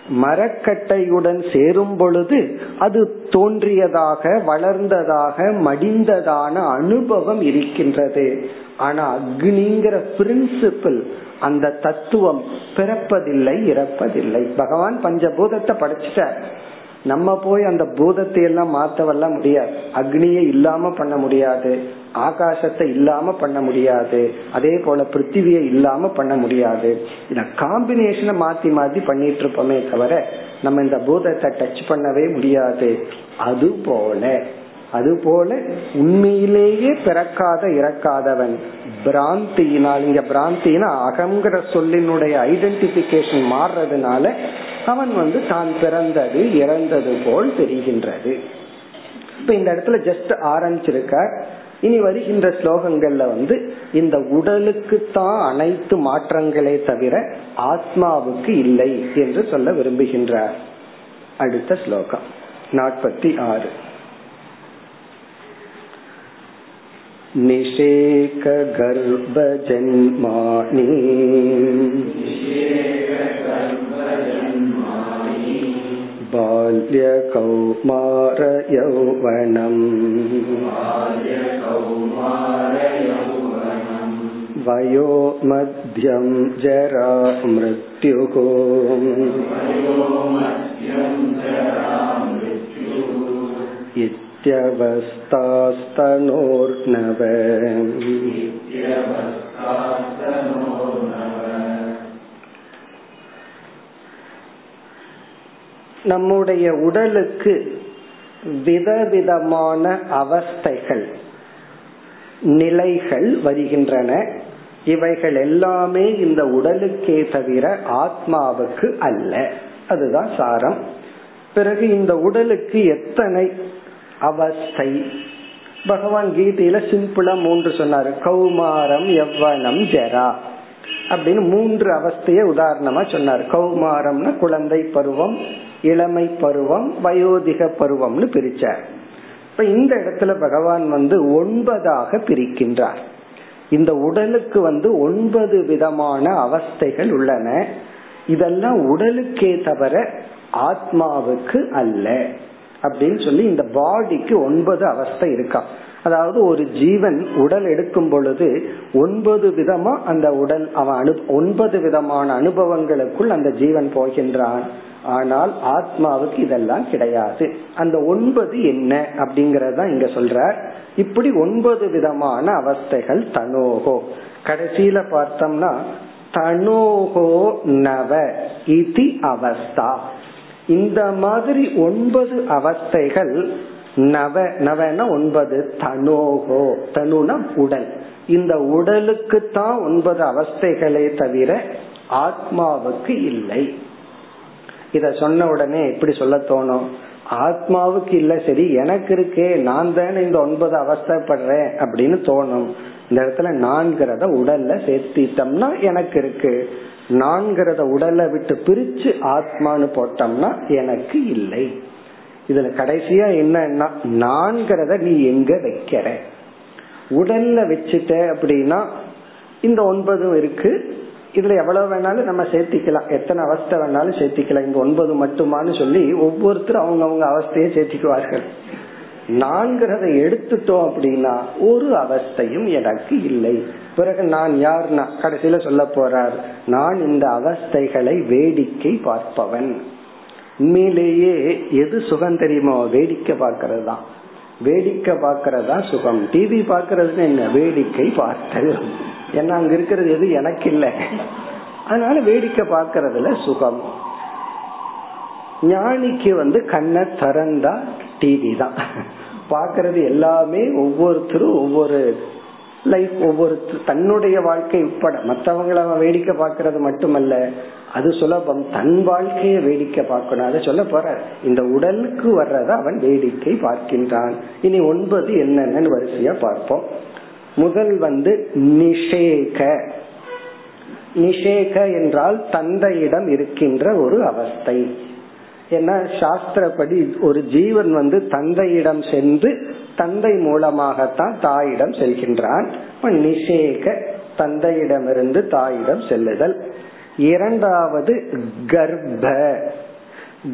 மரக்கட்டையுடன் சேரும் பொழுது அது தோன்றியதாக வளர்ந்ததாக மடிந்ததான அனுபவம் இருக்கின்றது. ஆனா அக்னிங்கிற பிரின்சிபிள் அந்த தத்துவம் பிறப்பதில்லை இறப்பதில்லை. பகவான் பஞ்சபூதத்தை படைச்சிட்டார். நம்ம போய் அந்த பூதத்தை எல்லாம் மாத்தவெல்லாம் முடியாது. அக்னியை இல்லாம பண்ண முடியாது. ஆகாசத்தை இல்லாம பண்ண முடியாது. அதே போல பிருத்திவியை இல்லாம பண்ண முடியாது. இந்த காம்பினேஷனை மாத்தி மாத்தி பண்ணிட்டு இருப்போமே தவிர நம்ம இந்த பூதத்தை டச் பண்ணவே முடியாது. அது போல அது போல உண்மையிலேயே பிறக்காத இறக்காதவன் பிராந்தியினால் இங்க பிராந்தினா அகங்கிற சொல்லினுடைய ஐடென்டிபிகேஷன் மாறுறதுனால அவன் வந்து தான் பிறந்தது இறந்தது போல் தெரிகின்றது. இப்ப இந்த இடத்துல ஜஸ்ட் ஆரம்பிச்சிருக்க இனி வருகின்ற ஸ்லோகங்கள்ல வந்து இந்த உடலுக்கு தான் அனைத்து மாற்றங்களே தவிர ஆத்மாவுக்கு இல்லை என்று சொல்ல விரும்புகின்றார் அடுத்த ஸ்லோகம் நாற்பத்தி ஆறு निषेकगर्भजन्मानि बाल्यकौमारयौवनम् वयो मध्यं जरा मृत्युः इत्यवस्थास्तनोर्नव நம்முடைய உடலுக்கு விதவிதமான அவஸ்தைகள் நிலைகள் வருகின்றன. இவைகள் எல்லாமே இந்த உடலுக்கே தவிர ஆத்மாவுக்கு அல்ல. அதுதான் சாரம். பிறகு இந்த உடலுக்கு எத்தனை அவஸ்தை? பகவான் கீதையில சிம்பிளா மூன்று சொன்னாரு. கௌமாரம் எவ்வனம் ஜெரா அப்படின்னு மூன்று அவஸ்தைய உதாரணமா சொன்னார். கௌமாரம்னா குழந்தை பருவம் இளமை பருவம் வயோதிக பருவம்னு பிரிச்சார். இப்ப இந்த இடத்துல பகவான் வந்து ஒன்பதாக பிரிக்கின்றார். இந்த உடலுக்கு வந்து ஒன்பது விதமான அவஸ்தைகள் உள்ளன. இதெல்லாம் உடலுக்கே தவிர ஆத்மாவுக்கு அல்ல. அப்படின்னு சொல்லி இந்த பாடிக்கு ஒன்பது அவஸ்தை இருக்கா. அதாவது ஒரு ஜீவன் உடல் எடுக்கும் பொழுது ஒன்பது விதமா அந்த உடல் அவன் அனு ஒன்பது விதமான அனுபவங்களுக்குள் அந்த ஜீவன் போகின்றான். ஆனால் ஆத்மாவுக்கு இதெல்லாம் கிடையாது. அந்த ஒன்பது என்ன அப்படிங்கறத இங்க சொல்ற இப்படி ஒன்பது விதமான அவஸ்தைகள் தனோகோ. கடைசியில பார்த்தோம்னா தனோகோ நவ இதி அவஸ்தா. இந்த மாதிரி ஒன்பது அவஸ்தைகள் நவ நவன ஒன்பது தனோகோ. தனுனா உடல். இந்த உடலுக்கு தான் ஒன்பது அவஸ்தைகளே தவிர ஆத்மாவுக்கு இல்லை. இத சொன்ன உடனே எப்படி சொல்ல தோணும்? ஆத்மாவுக்கு இல்ல சரி எனக்கு இருக்கே நான் தானே இந்த ஒன்பது அவஸ்தைப்படுறேன் அப்படின்னு தோணும். இந்த இடத்துல நான்கிறத உடல்ல சேர்த்திட்டோம்னா எனக்கு இருக்கு. நான்கிறத உடலை விட்டு பிரிச்சு ஆத்மான்னு போட்டோம்னா எனக்கு இல்லை. இதுல கடைசியா என்னன்னா நான்கிறத நீ எங்க வைக்கிற? உடல்ல வச்சுட்ட அப்படின்னா இந்த ஒன்பதும் இருக்கு இதுல எவ்வளவு வேணாலும் நம்ம சேர்த்திக்கலாம். எத்தனை அவஸ்தை வேணாலும் சேர்த்திக்கலாம். இங்க ஒன்பது மட்டுமான்னு சொல்லி ஒவ்வொருத்தரும் அவங்கவுங்க அவஸ்தையை சேர்த்திக்குவார்கள். நான்கிறத எடுத்துட்டோம் அப்படின்னா ஒரு அவஸ்தையும் எனக்கு இல்லை. பிறகு நான் யார்னா கடைசியில சொல்ல போறார் நான் இந்த அவஸ்தைகளை வேடிக்கை பார்ப்பவன். உண்மையிலேயே எது சுகம் தெரியுமோ வேடிக்கை பார்க்கறது தான் வேடிக்கை பார்க்கறதா சுகம். டிவி பார்க்கறதுன்னு என்ன? வேடிக்கை பார்த்தல். ஏன்னா அங்க இருக்கிறது எது? எனக்கு இல்லை. அதனால வேடிக்கை பார்க்கறதுல சுகம். ஞானிக்கு வந்து கண்ணை திறந்தா டிவி தான். பாக்குறது எல்லாமே ஒவ்வொருத்தரும் ஒவ்வொரு லைஃப் ஒவ்வொரு தன்னுடைய வாழ்க்கை உட்பட மற்றவங்களை அவன் வேடிக்கை பார்க்கறது மட்டுமல்ல அது சுலபம். தன் வாழ்க்கையை வேடிக்கை பார்க்கணும். அதை சொல்ல போற. இந்த உடலுக்கு வர்றத அவன் வேடிக்கை பார்க்கின்றான். இனி ஒன்பது என்னென்னு வரிசையா பார்ப்போம். முதல் வந்து நிஷேக. நிஷேக என்றால் தந்தையிடம் இருக்கின்ற ஒரு அவஸ்தை. ஏன்னா சாஸ்திரப்படி ஒரு ஜீவன் வந்து தந்தையிடம் சென்று தந்தை மூலமாகத்தான் தாயிடம் செல்கின்றான். நிஷேக தந்தையிடமிருந்து தாயிடம் செல்லுதல். இரண்டாவது கர்ப்ப.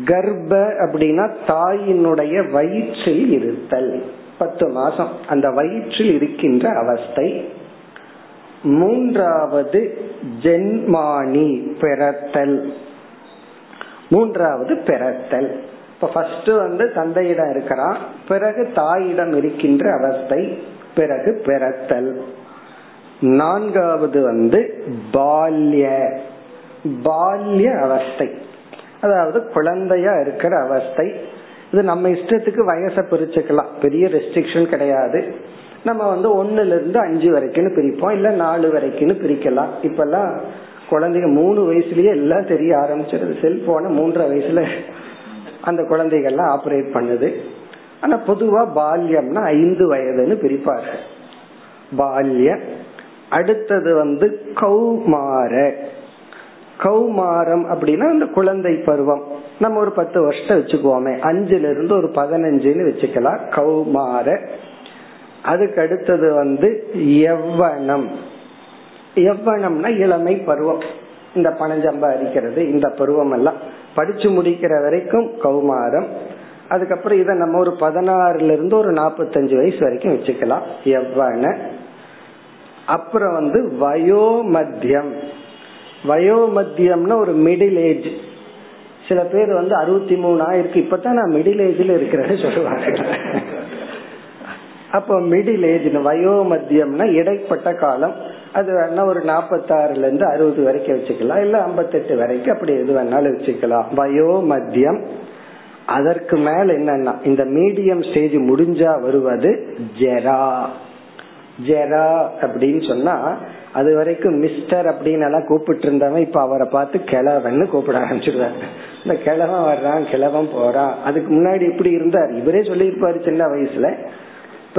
கர்ப்ப அப்படின்னா தாயினுடைய வயிற்றில் இருத்தல். பத்து மாசம் அந்த வயிற்றில் இருக்கின்ற அவஸ்தை. மூன்றாவது ஜென்மானி பிறத்தல். மூன்றாவது பிறத்தல். இப்ப ஃபர்ஸ்ட் வந்து தந்தையிடம் இருக்கிறான் பிறகு தாயிடம் இருக்கின்ற அவஸ்தை பிறகு பிறத்தல். நான்காவது வந்து பால்ய பால்ய அவஸ்தை. அதாவது குழந்தையா இருக்கிற அவஸ்தை. இது நம்ம இஷ்டத்துக்கு வயசை பிரிச்சுக்கலாம். பெரிய ரெஸ்ட்ரிக்ஷன் கிடையாது. நம்ம வந்து ஒன்னுல இருந்து அஞ்சு வரைக்கும் பிரிப்போம் இல்ல நாலு வரைக்கும் பிரிக்கலாம். இப்பெல்லாம் குழந்தைங்க மூணு வயசுலயே எல்லாம் தெரிய ஆரம்பிச்சிருது செல்போனை மூன்றரை வயசுல அந்த குழந்தைகள்லாம் ஆப்ரேட் பண்ணுது. ஆனா பொதுவா பால்யம்னா ஐந்து வயதுன்னு பிரிப்பார்கள் பால்ய அடுத்தது வந்து கௌமார. கௌமாரம் அப்படின்னா அந்த குழந்தை பருவம். நம்ம ஒரு பத்து வருஷம் வச்சுக்குவோமே. அஞ்சுல இருந்து ஒரு பதினஞ்சுன்னு வச்சுக்கலாம். கௌமார. அதுக்கு அடுத்தது வந்து எவ்வனம் எவ்வனம்னா இளமை பருவம். இந்த பணம் அரிக்கிறது இந்த பருவம் எல்லாம் படிச்சு முடிக்கிற வரைக்கும் கௌமாரம். அதுக்கப்புறம் இதை நம்ம ஒரு பதினாறுல இருந்து ஒரு நாற்பத்தஞ்சு வயசு வரைக்கும் வச்சுக்கலாம். எவ்வன. அப்புறம் வந்து வயோமத்தியம். வயோமத்தியம்னா ஒரு மிடில் ஏஜ் சில பேர் வந்து அறுபத்தி மூணு ஆயிருக்கு. இப்பதான் நான் மிடில் ஏஜ்ல இருக்கிறேன்னு சொல்லுவாங்க. அப்போ மிடில் ஏஜ் வயோமத்தியம்னா இடைப்பட்ட காலம். அது வேணா ஒரு நாற்பத்தாறுல இருந்து அறுபது வரைக்கும் வச்சுக்கலாம். இல்ல ஐம்பத்தெட்டு வரைக்கும் அப்படி எது வேணாலும் வச்சுக்கலாம். வயோ மத்தியம் அதற்கு மேல என்னன்னா இந்த மீடியம் ஸ்டேஜ் முடிஞ்சா வருவது ஜெரா. ஜெரா அப்படின்னு சொன்னா அது வரைக்கும் மிஸ்டர் அப்படின்னு எல்லாம் கூப்பிட்டு இருந்தவன் இப்ப அவரை பார்த்து கிழவன்னு கூப்பிட ஆரம்பிச்சிருவாரு. இந்த கிழவன் வர்றான் கிழவன் போறான். அதுக்கு முன்னாடி இப்படி இருந்தார். இவரே சொல்லியிருப்பாரு சின்ன வயசுல.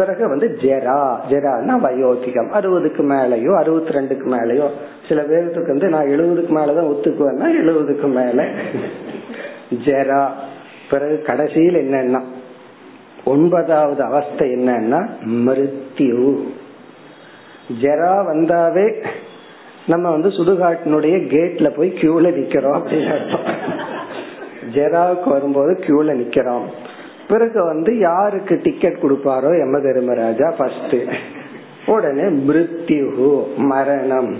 பிறகு வந்து ஜெரா ஜெரானா வயோதிகம். அறுபதுக்கு மேலயோ அறுபத்தி ரெண்டுக்கு மேலயோ. சில பேருக்கு வந்து நான் எழுபதுக்கு மேலதான் ஒத்துக்குவேன்னா எழுபதுக்கு மேல. ஜெரா. பிறகு கடைசியில் என்னன்னா ஒன்பதாவது அவஸ்தை என்னன்னா மிருத்யு ஜெரா வந்தாவே நம்ம வந்து சுடுகாட்டினுடைய கேட்ல போய் கியூல நிக்கிறோம் அப்படின்னு அர்த்தம். ஜெராவுக்கு வரும்போது கியூல நிக்கிறோம். பிறகு வந்து யாருக்கு டிக்கெட் கொடுப்பாரோ எம தர்மராஜா ஃபர்ஸ்ட் உடனே மிருத்யு மரணம்.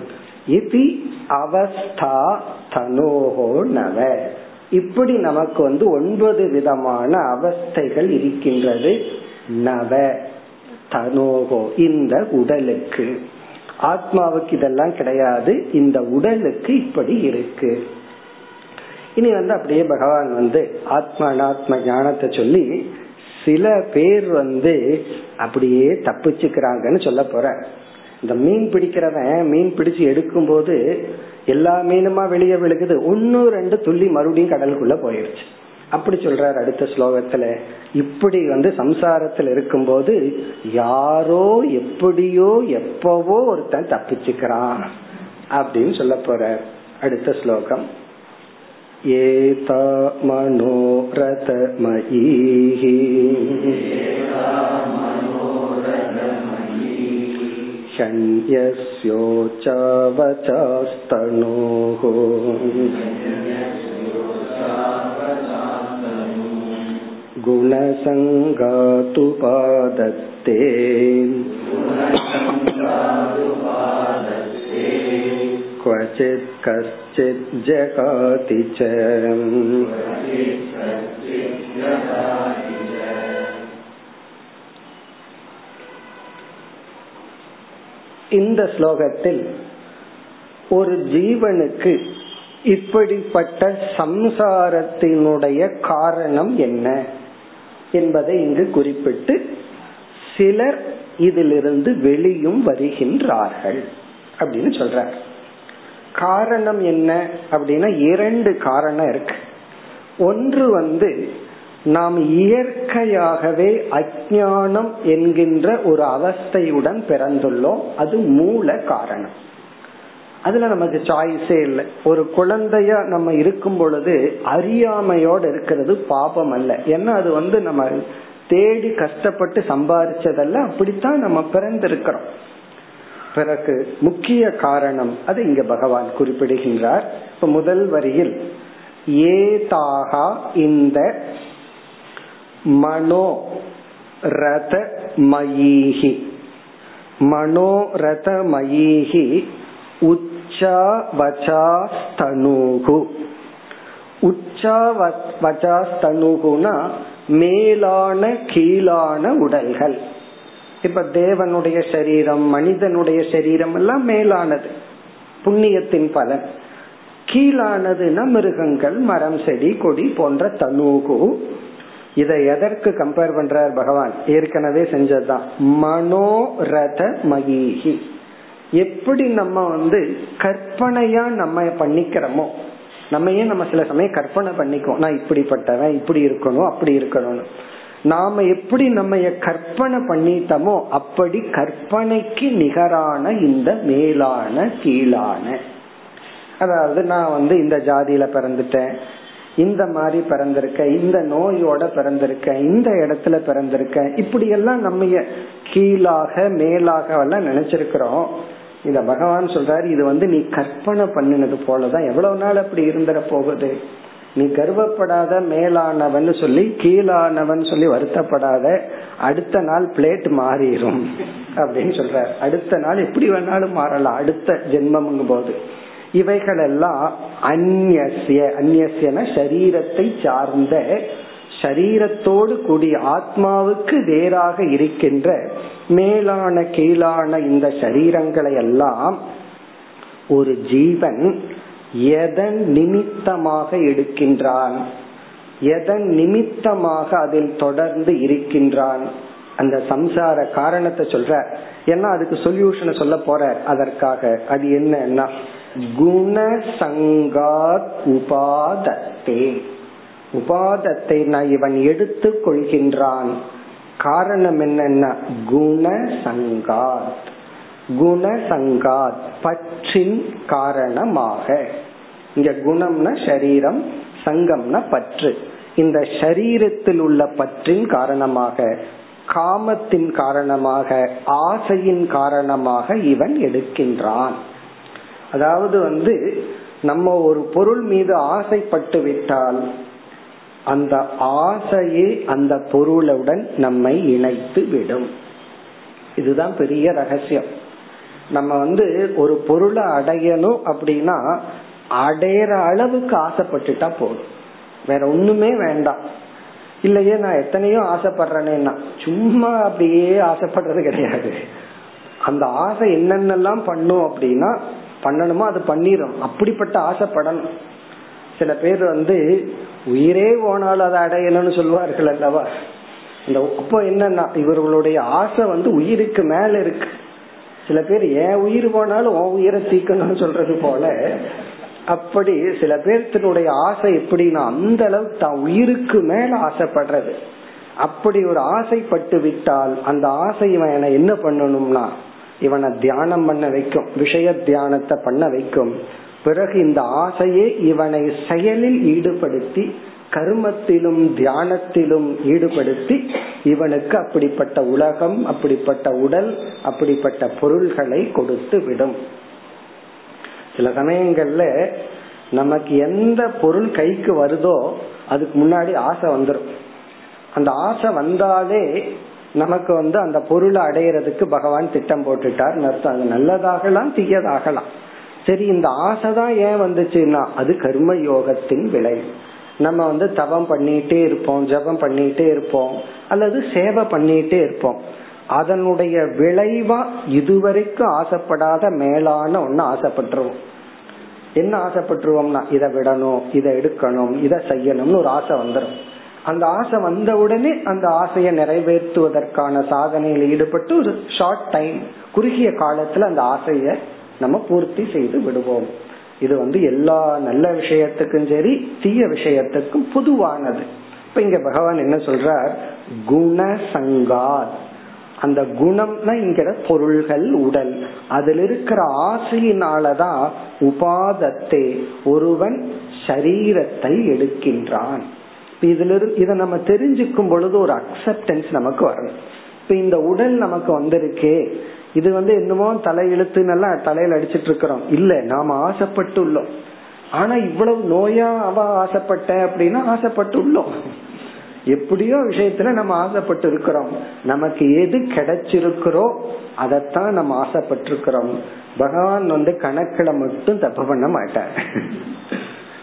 இது அவஸ்தா தனோகோ நவ. இப்படி நமக்கு வந்து ஒன்பது விதமான அவஸ்தைகள் இருக்கின்றது. நவ தனோகோ இந்த உடலுக்கு. ஆத்மாவுக்கு இதெல்லாம் கிடையாது. இந்த உடலுக்கு இப்படி இருக்கு. இனி வந்து அப்படியே பகவான் வந்து ஆத்ம அனாத்ம ஞானத்தை சொல்லி சில பேர் வந்து அப்படியே தப்பிச்சுக்கிறாங்கன்னு சொல்ல போற. இந்த மீன் பிடிக்கிறவன் மீன் பிடிச்சு எடுக்கும் போது எல்லா மீனுமா வெளியே விழுகுது. ஒன்னு ரெண்டு துள்ளி மறுபடியும் கடலுக்குள்ள போயிருச்சு. அப்படி சொல்றாரு அடுத்த ஸ்லோகத்துல. இப்படி வந்து சம்சாரத்துல இருக்கும்போது யாரோ எப்படியோ எப்பவோ ஒருத்தன் தப்பிச்சுக்கிறான் அப்படின்னு சொல்ல போற அடுத்த ஸ்லோகம். ஏதா मनोरथमयीः शन्यस्योच्चावचास्तनोः गुणसङ्गातुपादत्ते क्वचित् कश्चित् जगाति च இந்த ஸ்லோகத்தில் ஒரு ஜீவனுக்கு இப்படிப்பட்ட சம்சாரத்தினுடைய காரணம் என்ன என்பதை இங்கு குறிப்பிட்டு சிலர் இதிலிருந்து வெளியும் வருகின்றார்கள் அப்படின்னு சொல்றார் காரணம் என்ன அப்படின்னா இரண்டு காரணம் இருக்கு. ஒன்று வந்து நாம் இயற்கையாகவே அஜானம் என்கின்ற ஒரு அவஸ்தையுடன் பிறந்துள்ளோம். அது மூல காரணம். அதுல நமக்கு சாய்ஸே இல்லை. ஒரு குழந்தையா நம்ம இருக்கும் பொழுது அறியாமையோடு இருக்கிறது பாபம் அல்ல. ஏன்னா அது வந்து நம்ம தேடி கஷ்டப்பட்டு சம்பாதிச்சதல்ல. அப்படித்தான் நம்ம பிறந்திருக்கிறோம். பிறகு முக்கிய காரணம் அது இங்க பகவான் குறிப்பிடுகின்றார். இப்ப முதல் வரியில் ஏதாகா இந்த மனோ ரத மயீகி மனோ ரத மயீகி உச்சா வச்சாஸ்தனுகு உச்சா மேலான கீழான உடல்கள். இப்ப தேவனுடைய சரீரம் மனிதனுடைய சரீரம் எல்லாம் மேலானது. புண்ணியத்தின் பலன். கீழானதுன்னா மிருகங்கள் மரம் செடி கொடி போன்ற தனுகு. இதை எதற்கு கம்பேர் பண்றார் பகவான்? ஏற்கனவே செஞ்சதுதான். மனோரத மகிஹி. எப்படி நம்ம வந்து கற்பனையா நம்ம பண்ணிக்கிறோமோ நம்ம ஏன் நம்ம சில சமயம் கற்பனை பண்ணிக்குவோம்? நான் இப்படிப்பட்டவன் இப்படி இருக்கணும் அப்படி இருக்கணும்னு. நாம எப்படி நம்ம கற்பனை பண்ணிட்டோமோ அப்படி கற்பனைக்கு நிகரான இந்த மேலான கீழான. அதாவது நான் வந்து இந்த ஜாதியில பிறந்துட்டேன் இந்த மாதிரி பிறந்திருக்கேன் இந்த நோயோட பிறந்திருக்கேன் இந்த இடத்துல பிறந்திருக்கேன் இப்படி எல்லாம் நம்ம கீழாக மேலாக எல்லாம் நினைச்சிருக்கிறோம். இத பகவான் சொல்றாரு இது வந்து நீ கற்பனை பண்ணினது போலதான். எவ்வளவு நாள் அப்படி இருந்துட போகுது? நீ கர்வப்படாத மேலானவன் சொல்லி கீழானவன் சொல்லி வருத்தப்படாத அடுத்த நாள் பிளேட் மாறிடும் அப்படின்னு சொல்ற அடுத்த நாள் எப்படி வேணாலும் மாறலாம். அடுத்த ஜென்மம்ங்கும் போது இவைகள் எல்லாம் அந்நிய அந்நியன சரீரத்தை சார்ந்த சரீரத்தோடு கூடிய ஆத்மாவுக்கு வேறாக இருக்கின்ற மேலான கீழான இந்த சரீரங்களை எல்லாம் ஒரு ஜீவன் எதன் நிமித்தமாக எடுக்கின்றான்? எதன் நிமித்தமாக அதில் தொடர்ந்து இருக்கின்றான்? அந்த சம்சார காரணத்தை சொல்ற. ஏன்னா அதுக்கு சொல்யூஷனை சொல்ல போற அதற்காக. அது என்னன்னா குணசங்காத் உபாதத்தே. உபாதத்தை நான் இவன் எடுத்து கொள்கின்றான். காரணம் என்னன்னா குணசங்காத். குணசங்காத் பற்றின் காரணமாக. இங்க குணம்னா சரீரம் சங்கம்னா பற்று. இந்த சரீரத்தில் உள்ள பற்றின் காரணமாக காமத்தின் காரணமாக ஆசையின் காரணமாக இவன் எடுக்கின்றான். அதாவது வந்து நம்ம ஒரு பொருள் மீது ஆசைப்பட்டு விட்டால் அந்த ஆசையே அந்த பொருளுடன் நம்மை இணைத்து விடும். இதுதான் பெரிய ரகசியம். நம்ம வந்து ஒரு பொருளை அடையணும் அப்படின்னா அடையிற அளவுக்கு ஆசைப்பட்டுட்டா போதும். வேற ஒண்ணுமே வேண்டாம். இல்லையே நான் எத்தனையோ ஆசைப்படுறேன்னா சும்மா அப்படியே ஆசைப்படுறது கிடையாது. அந்த ஆசை என்னென்னலாம் பண்ணும் அப்படின்னா பண்ணணுமோ அது பண்ணிரும். அப்படிப்பட்ட ஆசைப்படணும். சில பேர் வந்து உயிரே போனாலும் அதை அடையணும்னு சொல்லுவார்கள் அல்லவா? இந்த அப்போ என்னன்னா இவர்களுடைய ஆசை வந்து உயிருக்கு மேல இருக்கு. சில பேர் ஏன் உயிர் போனாலும் உன் உயிரை தீக்கணும்னு சொல்றது போல அப்படி சில பேர்த்தினுடைய ஆசை எப்படின்னா அந்த அளவுக்கு தான் உயிருக்கு மேல ஆசைப்படுறது. அப்படி ஒரு ஆசைப்பட்டு விட்டால் அந்த ஆசை இவன் என்ன பண்ணணும்னா இவனை தியானம் பண்ண வைக்கும் விஷய தியானத்தை பண்ண வைக்கும். பிறகு இந்த ஆசையே இவனை செயலில் ஈடுபடுத்தி கர்மத்திலும் தியானத்திலும் ஈடுபடுத்தி இவனுக்கு அப்படிப்பட்ட உலகம் அப்படிப்பட்ட உடல் அப்படிப்பட்ட பொருள்களை கொடுத்து விடும். சில சமயங்கள்ல நமக்கு எந்த பொருள் கைக்கு வருதோ அதுக்கு முன்னாடி ஆசை வந்துடும் அந்த ஆசை வந்தாலே நமக்கு வந்து அந்த பொருளை அடையிறதுக்கு பகவான் திட்டம் போட்டுட்டார் அர்த்தம். அது நல்லதாகலாம் தீயதாகலாம். சரி இந்த ஆசை தான் ஏன் வந்துச்சுன்னா அது கர்ம யோகத்தின் விளைவு. நம்ம வந்து தவம் பண்ணிட்டே இருப்போம் ஜபம் பண்ணிட்டே இருப்போம் அல்லது சேவை பண்ணிட்டே இருப்போம். அதனுடைய விளைவா இதுவரைக்கும் ஆசைப்படாத மேலான ஒன்னு ஆசைப்பட்டுருவோம். என்ன ஆசைப்பட்டுருவோம்னா இதை விடணும் இதை எடுக்கணும் இதை செய்யணும்னு ஒரு ஆசை வந்துடும் அந்த ஆசை வந்த உடனே அந்த ஆசையை நிறைவேற்றுவதற்கான சாதனையில் ஈடுபட்டு ஒரு ஷார்ட் டைம் குறுகிய காலத்துல அந்த ஆசைய நம்ம பூர்த்தி செய்து விடுவோம். இது வந்து எல்லா நல்ல விஷயத்துக்கும் சரி தீய விஷயத்துக்கும் பொதுவானது. இப்ப இங்க பகவான் என்ன சொல்றார்? குணசங்காத். அந்த குணம்னா இங்கிற பொருள்கள் உடல். அதில் இருக்கிற ஆசையினாலதான் உபாதத்தை ஒருவன் சரீரத்தை எடுக்கின்றான். இதுல இதை நம்ம தெரிஞ்சுக்கும் பொழுது ஒரு அக்செப்டன்ஸ் நமக்கு வரணும் இப்ப இந்த உடல் நமக்கு வந்திருக்கே. இது வந்து என்னமோ தலை நல்லா தலையில அடிச்சிட்டு இருக்கிறோம் இல்ல நாம ஆசைப்பட்டுள்ளோம். ஆனா இவ்வளவு நோயா அவ ஆசைப்பட்ட அப்படின்னா ஆசைப்பட்டுள்ளோம். எப்படியோ விஷயத்துல நம்ம ஆசைப்பட்டு இருக்கிறோம் நமக்கு எது கிடைச்சிருக்கிறோ அதைத்தான் நம்ம ஆசைப்பட்டிருக்கிறோம். பகவான் வந்து கணக்குல மட்டும் தப்பு பண்ண மாட்டார்.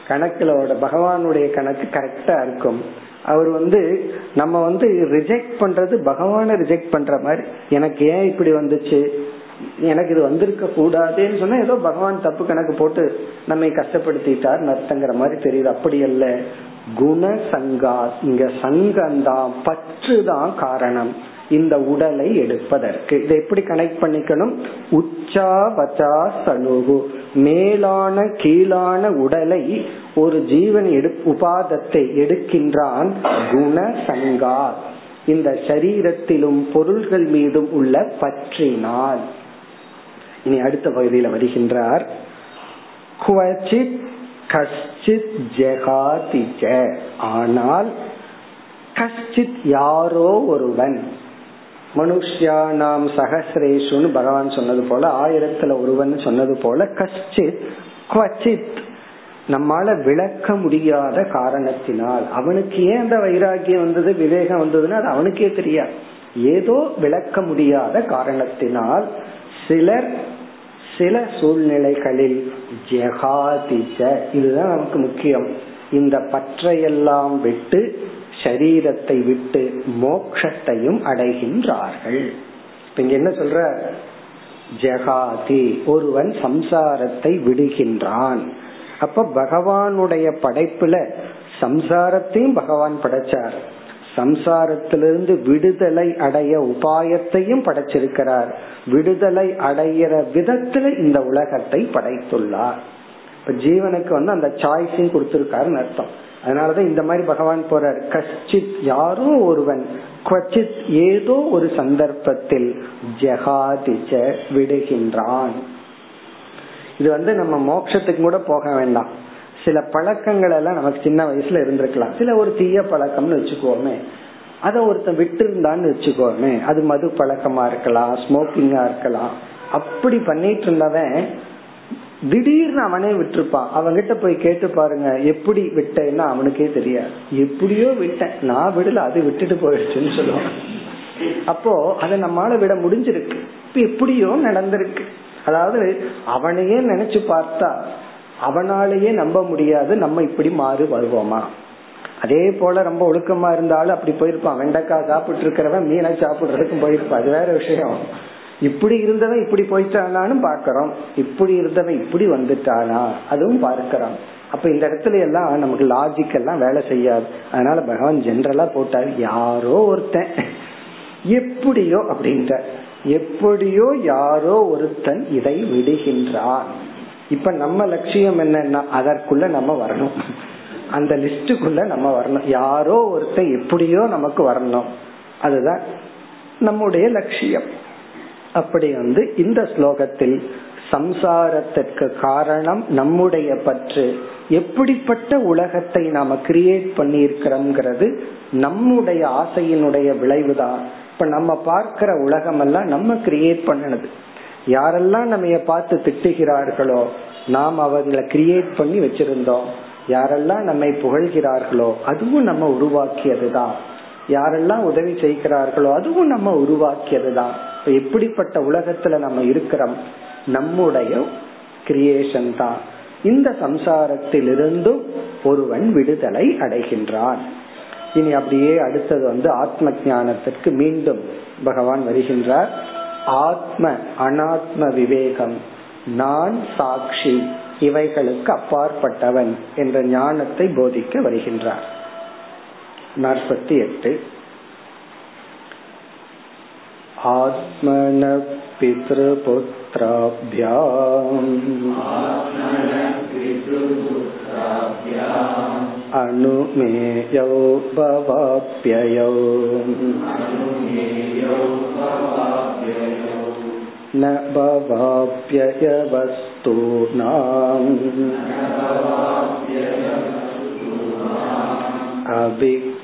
கணக்குலோட பகவானுடைய கணக்கு கரெக்டா இருக்கும். அவர் வந்து நம்ம வந்து ரிஜெக்ட் பண்றது பகவான ரிஜெக்ட் பண்ற மாதிரி எனக்கு ஏன் இப்படி வந்துச்சு? எனக்கு இது வந்திருக்க கூடாதுன்னு சொன்னா ஏதோ பகவான் தப்பு கணக்கு போட்டு நம்மை கஷ்டப்படுத்திட்டார் நர்த்தங்கிற மாதிரி தெரியுது. அப்படி அல்ல. குண சங்கா இங்க சங்கம்தான் பற்று தான் காரணம். இந்த உடலை எடுப்பதற்கு. இதை எப்படி கனெக்ட் பண்ணிக்கணும்? உச்சா வச்சா சனுகு. மேலான கீழான உடலை ஒரு ஜீவன் எடு உபாதத்தை எடுக்கின்றான் குண சங்கா இந்த சரீரத்திலும் பொருள்கள் மீதும் உள்ள பற்றினால். இனி அடுத்த பகுதியில் வருகின்றார். கஷ்டித் ஜெகாதி ஆனால் கஷ்டித் யாரோ ஒருவன். மனுஷ்யா நாம் சகசிரேஷுன்னு பகவான் சொன்னது போல ஆயிரத்துல ஒருவன் சொன்னது போல கஷ்டித் குவச்சித் நம்மால விளக்க முடியாத காரணத்தினால் அவனுக்கு ஏன் அந்த வைராகியம் வந்தது விவேகம் வந்ததுன்னா அது அவனுக்கே தெரியாது. ஏதோ விளக்க முடியாத காரணத்தினால் சிலர் சில சூழ்நிலைகளில் ஜெகாதிச்ச இதுதான் நமக்கு முக்கியம். இந்த பற்றையெல்லாம் விட்டு சரீரத்தை விட்டு மோக்ஷத்தையும் அடைகின்றார்கள். இங்க என்ன சொல்ற? ஜெகாதி ஒருவன் சம்சாரத்தை விடுகின்றான். அப்ப பகவானுடைய படைப்புல சம்சாரத்தையும் பகவான் படைச்சார். சம்சாரத்திலிருந்து விடுதலை அடைய உபாயத்தையும் படைச்சிருக்கிறார். விடுதலை அடையிற விதத்துல இந்த உலகத்தை படைத்துள்ளார். இப்ப ஜீவனுக்கு வந்து அந்த சாய்ஸையும் கொடுத்திருக்காருன்னு அர்த்தம். அதனாலதான் இந்த மாதிரி பகவான் போறார். கஷ்டித் யாரோ ஒருவன் குவச்சித் ஏதோ ஒரு சந்தர்ப்பத்தில் ஜெகாதிச்ச விடுகின்றான். இது வந்து நம்ம மோட்சத்துக்கு கூட போக வேண்டாம். சில பழக்கங்கள் எல்லாம் நமக்கு சின்ன வயசுல இருந்திருக்கலாம். சில ஒரு தீய பழக்கம்னு வச்சுக்கோமே. அதை ஒருத்தன் விட்டு இருந்தான்னு வச்சுக்கோமே. அது மது பழக்கமா இருக்கலாம் ஸ்மோக்கிங்கா இருக்கலாம். அப்படி பண்ணிட்டு இருந்தவன் திடீர்னு அவனே விட்டுருப்பான். அவன்கிட்ட போய் கேட்டு பாருங்க எப்படி விட்டேன்னா அவனுக்கே தெரியாது. எப்படியோ விட்டேன். நான் விடல அது விட்டுட்டு போயிடுச்சுன்னு சொல்லுவான். அப்போ அதை நம்மால விட முடிஞ்சிருக்கு. இப்ப எப்படியோ நடந்திருக்கு. அதாவது அவனையே நினைச்சு பார்த்தா அவனாலேயே நம்ப முடியாது நம்ம இப்படி மாறு வருவோமா? அதே போல ரொம்ப ஒழுக்கமா இருந்தாலும் அப்படி போயிருப்பான். வெண்டைக்காய் சாப்பிட்டு இருக்கிறவன் மீனை சாப்பிடுறதுக்கும் போயிருப்பான். அது வேற விஷயம். இப்படி இருந்தவன் இப்படி போயிட்டானான்னு பாக்கிறோம் இப்படி இருந்தவன் இப்படி வந்துட்டானா அதுவும் பார்க்கிறோம். அப்ப இந்த இடத்துல எல்லாம் நமக்கு லாஜிக் எல்லாம் வேலை செய்யாது. அதனால பகவான் ஜென்ரலா போட்டாரு யாரோ ஒருத்தன். எப்படியோ அப்படின்ற எப்படியோ யாரோ ஒருத்தன் இதை விடுகின்றான். இப்ப நம்ம லட்சியம் என்னன்னா அதற்குள்ள நம்ம வரணும். அந்த லிஸ்டுக்குள்ள நம்ம வரணும். யாரோ ஒருத்தன் எப்படியோ நமக்கு வரணும். அதுதான் நம்முடைய லட்சியம். அப்படி வந்து இந்த ஸ்லோகத்தில் சம்சாரத்திற்கு காரணம் நம்முடைய பற்று. எப்படிப்பட்ட உலகத்தை நாம கிரியேட் பண்ணியிருக்கிறோம்ங்கிறது நம்முடைய ஆசையினுடைய விளைவுதான். இப்ப நம்ம பார்க்கிற உலகம் எல்லாம் நம்ம கிரியேட் பண்ணனது. யாரெல்லாம் நம்ம பார்த்து திட்டுகிறார்களோ நாம் அவங்களை கிரியேட் பண்ணி வச்சிருந்தோம். யாரெல்லாம் நம்மை புகழ்கிறார்களோ அதுவும் நம்ம உருவாக்கியதுதான். யாரெல்லாம் உதவி செய்கிறார்களோ அதுவும் நம்ம உருவாக்கியது தான் எப்படிப்பட்ட உலகத்துல நம்ம இருக்கிறோம்? நம்முடைய கிரியேஷன் தான். இந்த சம்சாரத்திலிருந்தும் ஒருவன் விடுதலை அடைகின்றான். இனி அப்படியே அடுத்தது வந்து ஆத்ம ஞானத்திற்கு மீண்டும் பகவான் வருகின்றார். ஆத்ம அனாத்ம விவேகம். நான் சாட்சி. இவைகளுக்கு அப்பாற்பட்டவன் என்ற ஞானத்தை போதிக்க வருகின்றார். நாற்பத்தி எட்டு ஆத்மன पितृपुत्राभ्याम् अनुमेयौ भवाप्ययौ न भवाप्ययवस्तूनाम्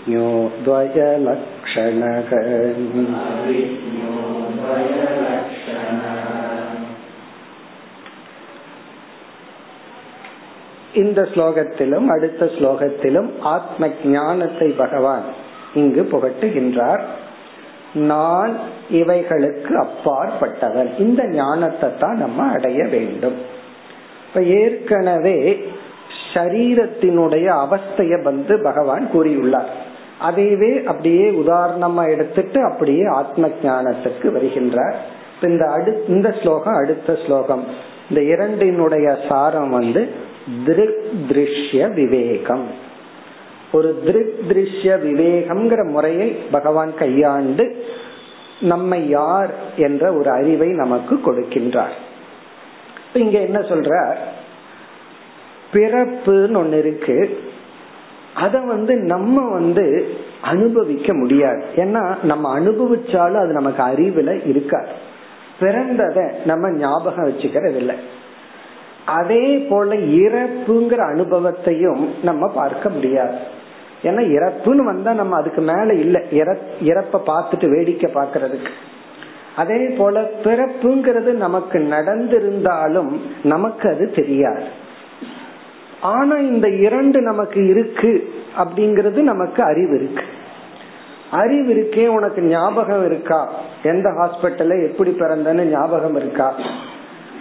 अभिज्ञो द्वयलक्षणः இந்த ஸ்லோகத்திலும் அடுத்த ஸ்லோகத்திலும் ஆத்ம ஞானத்தை பகவான் இங்கு புகட்டுகின்றார் நான் இவைகளுக்கு அப்பாற்பட்டவன் இந்த ஞானத்தை தான் நம்ம அடைய வேண்டும் இப்ப ஏற்கனவே சரீரத்தினுடைய அவஸ்தைய வந்து பகவான் கூறியுள்ளார் அதையவே அப்படியே உதாரணமா எடுத்துட்டு அப்படியே ஆத்ம ஞானத்துக்கு வருகின்றார் இந்த அடு இந்த ஸ்லோகம் அடுத்த ஸ்லோகம். இந்த இரண்டினுடைய சாரம் வந்து திருக் திருஷ்ய விவேகம். ஒரு திருக் திருஷ்ய விவேகம்ங்கிற முறையை பகவான் கையாண்டு நம்மை யார் என்ற ஒரு அறிவை நமக்கு கொடுக்கின்றார். இங்க என்ன சொல்ற பிறப்புன்னு ஒன்னு இருக்கு. அத வந்து நம்ம வந்து அனுபவிக்க முடியாது. ஏன்னா நம்ம அனுபவிச்சாலும் அது நமக்கு அறிவுல இருக்காது. பிறந்தத நம்ம ஞாபகம் வச்சுக்கிறது இல்லை அதே போல இறப்புங்கிற அனுபவத்தையும் நம்ம பார்க்க முடியாது. ஏன்னா இறப்புன்னு வந்தா நம்ம அதுக்கு மேல இல்ல. இறப்ப பார்த்துட்டு வேடிக்கை பாக்குறதுக்கு அதே போல பிறப்புங்கிறது நமக்கு நடந்திருந்தாலும் நமக்கு அது தெரியாது. ஆனா இந்த இரண்டு நமக்கு இருக்கு அப்படிங்கறது நமக்கு அறிவு இருக்கு. அறிவு இருக்கே உனக்கு ஞாபகம் இருக்கா? எந்த ஹாஸ்பிட்டல்ல எப்படி பிறந்தன்னு ஞாபகம் இருக்கா?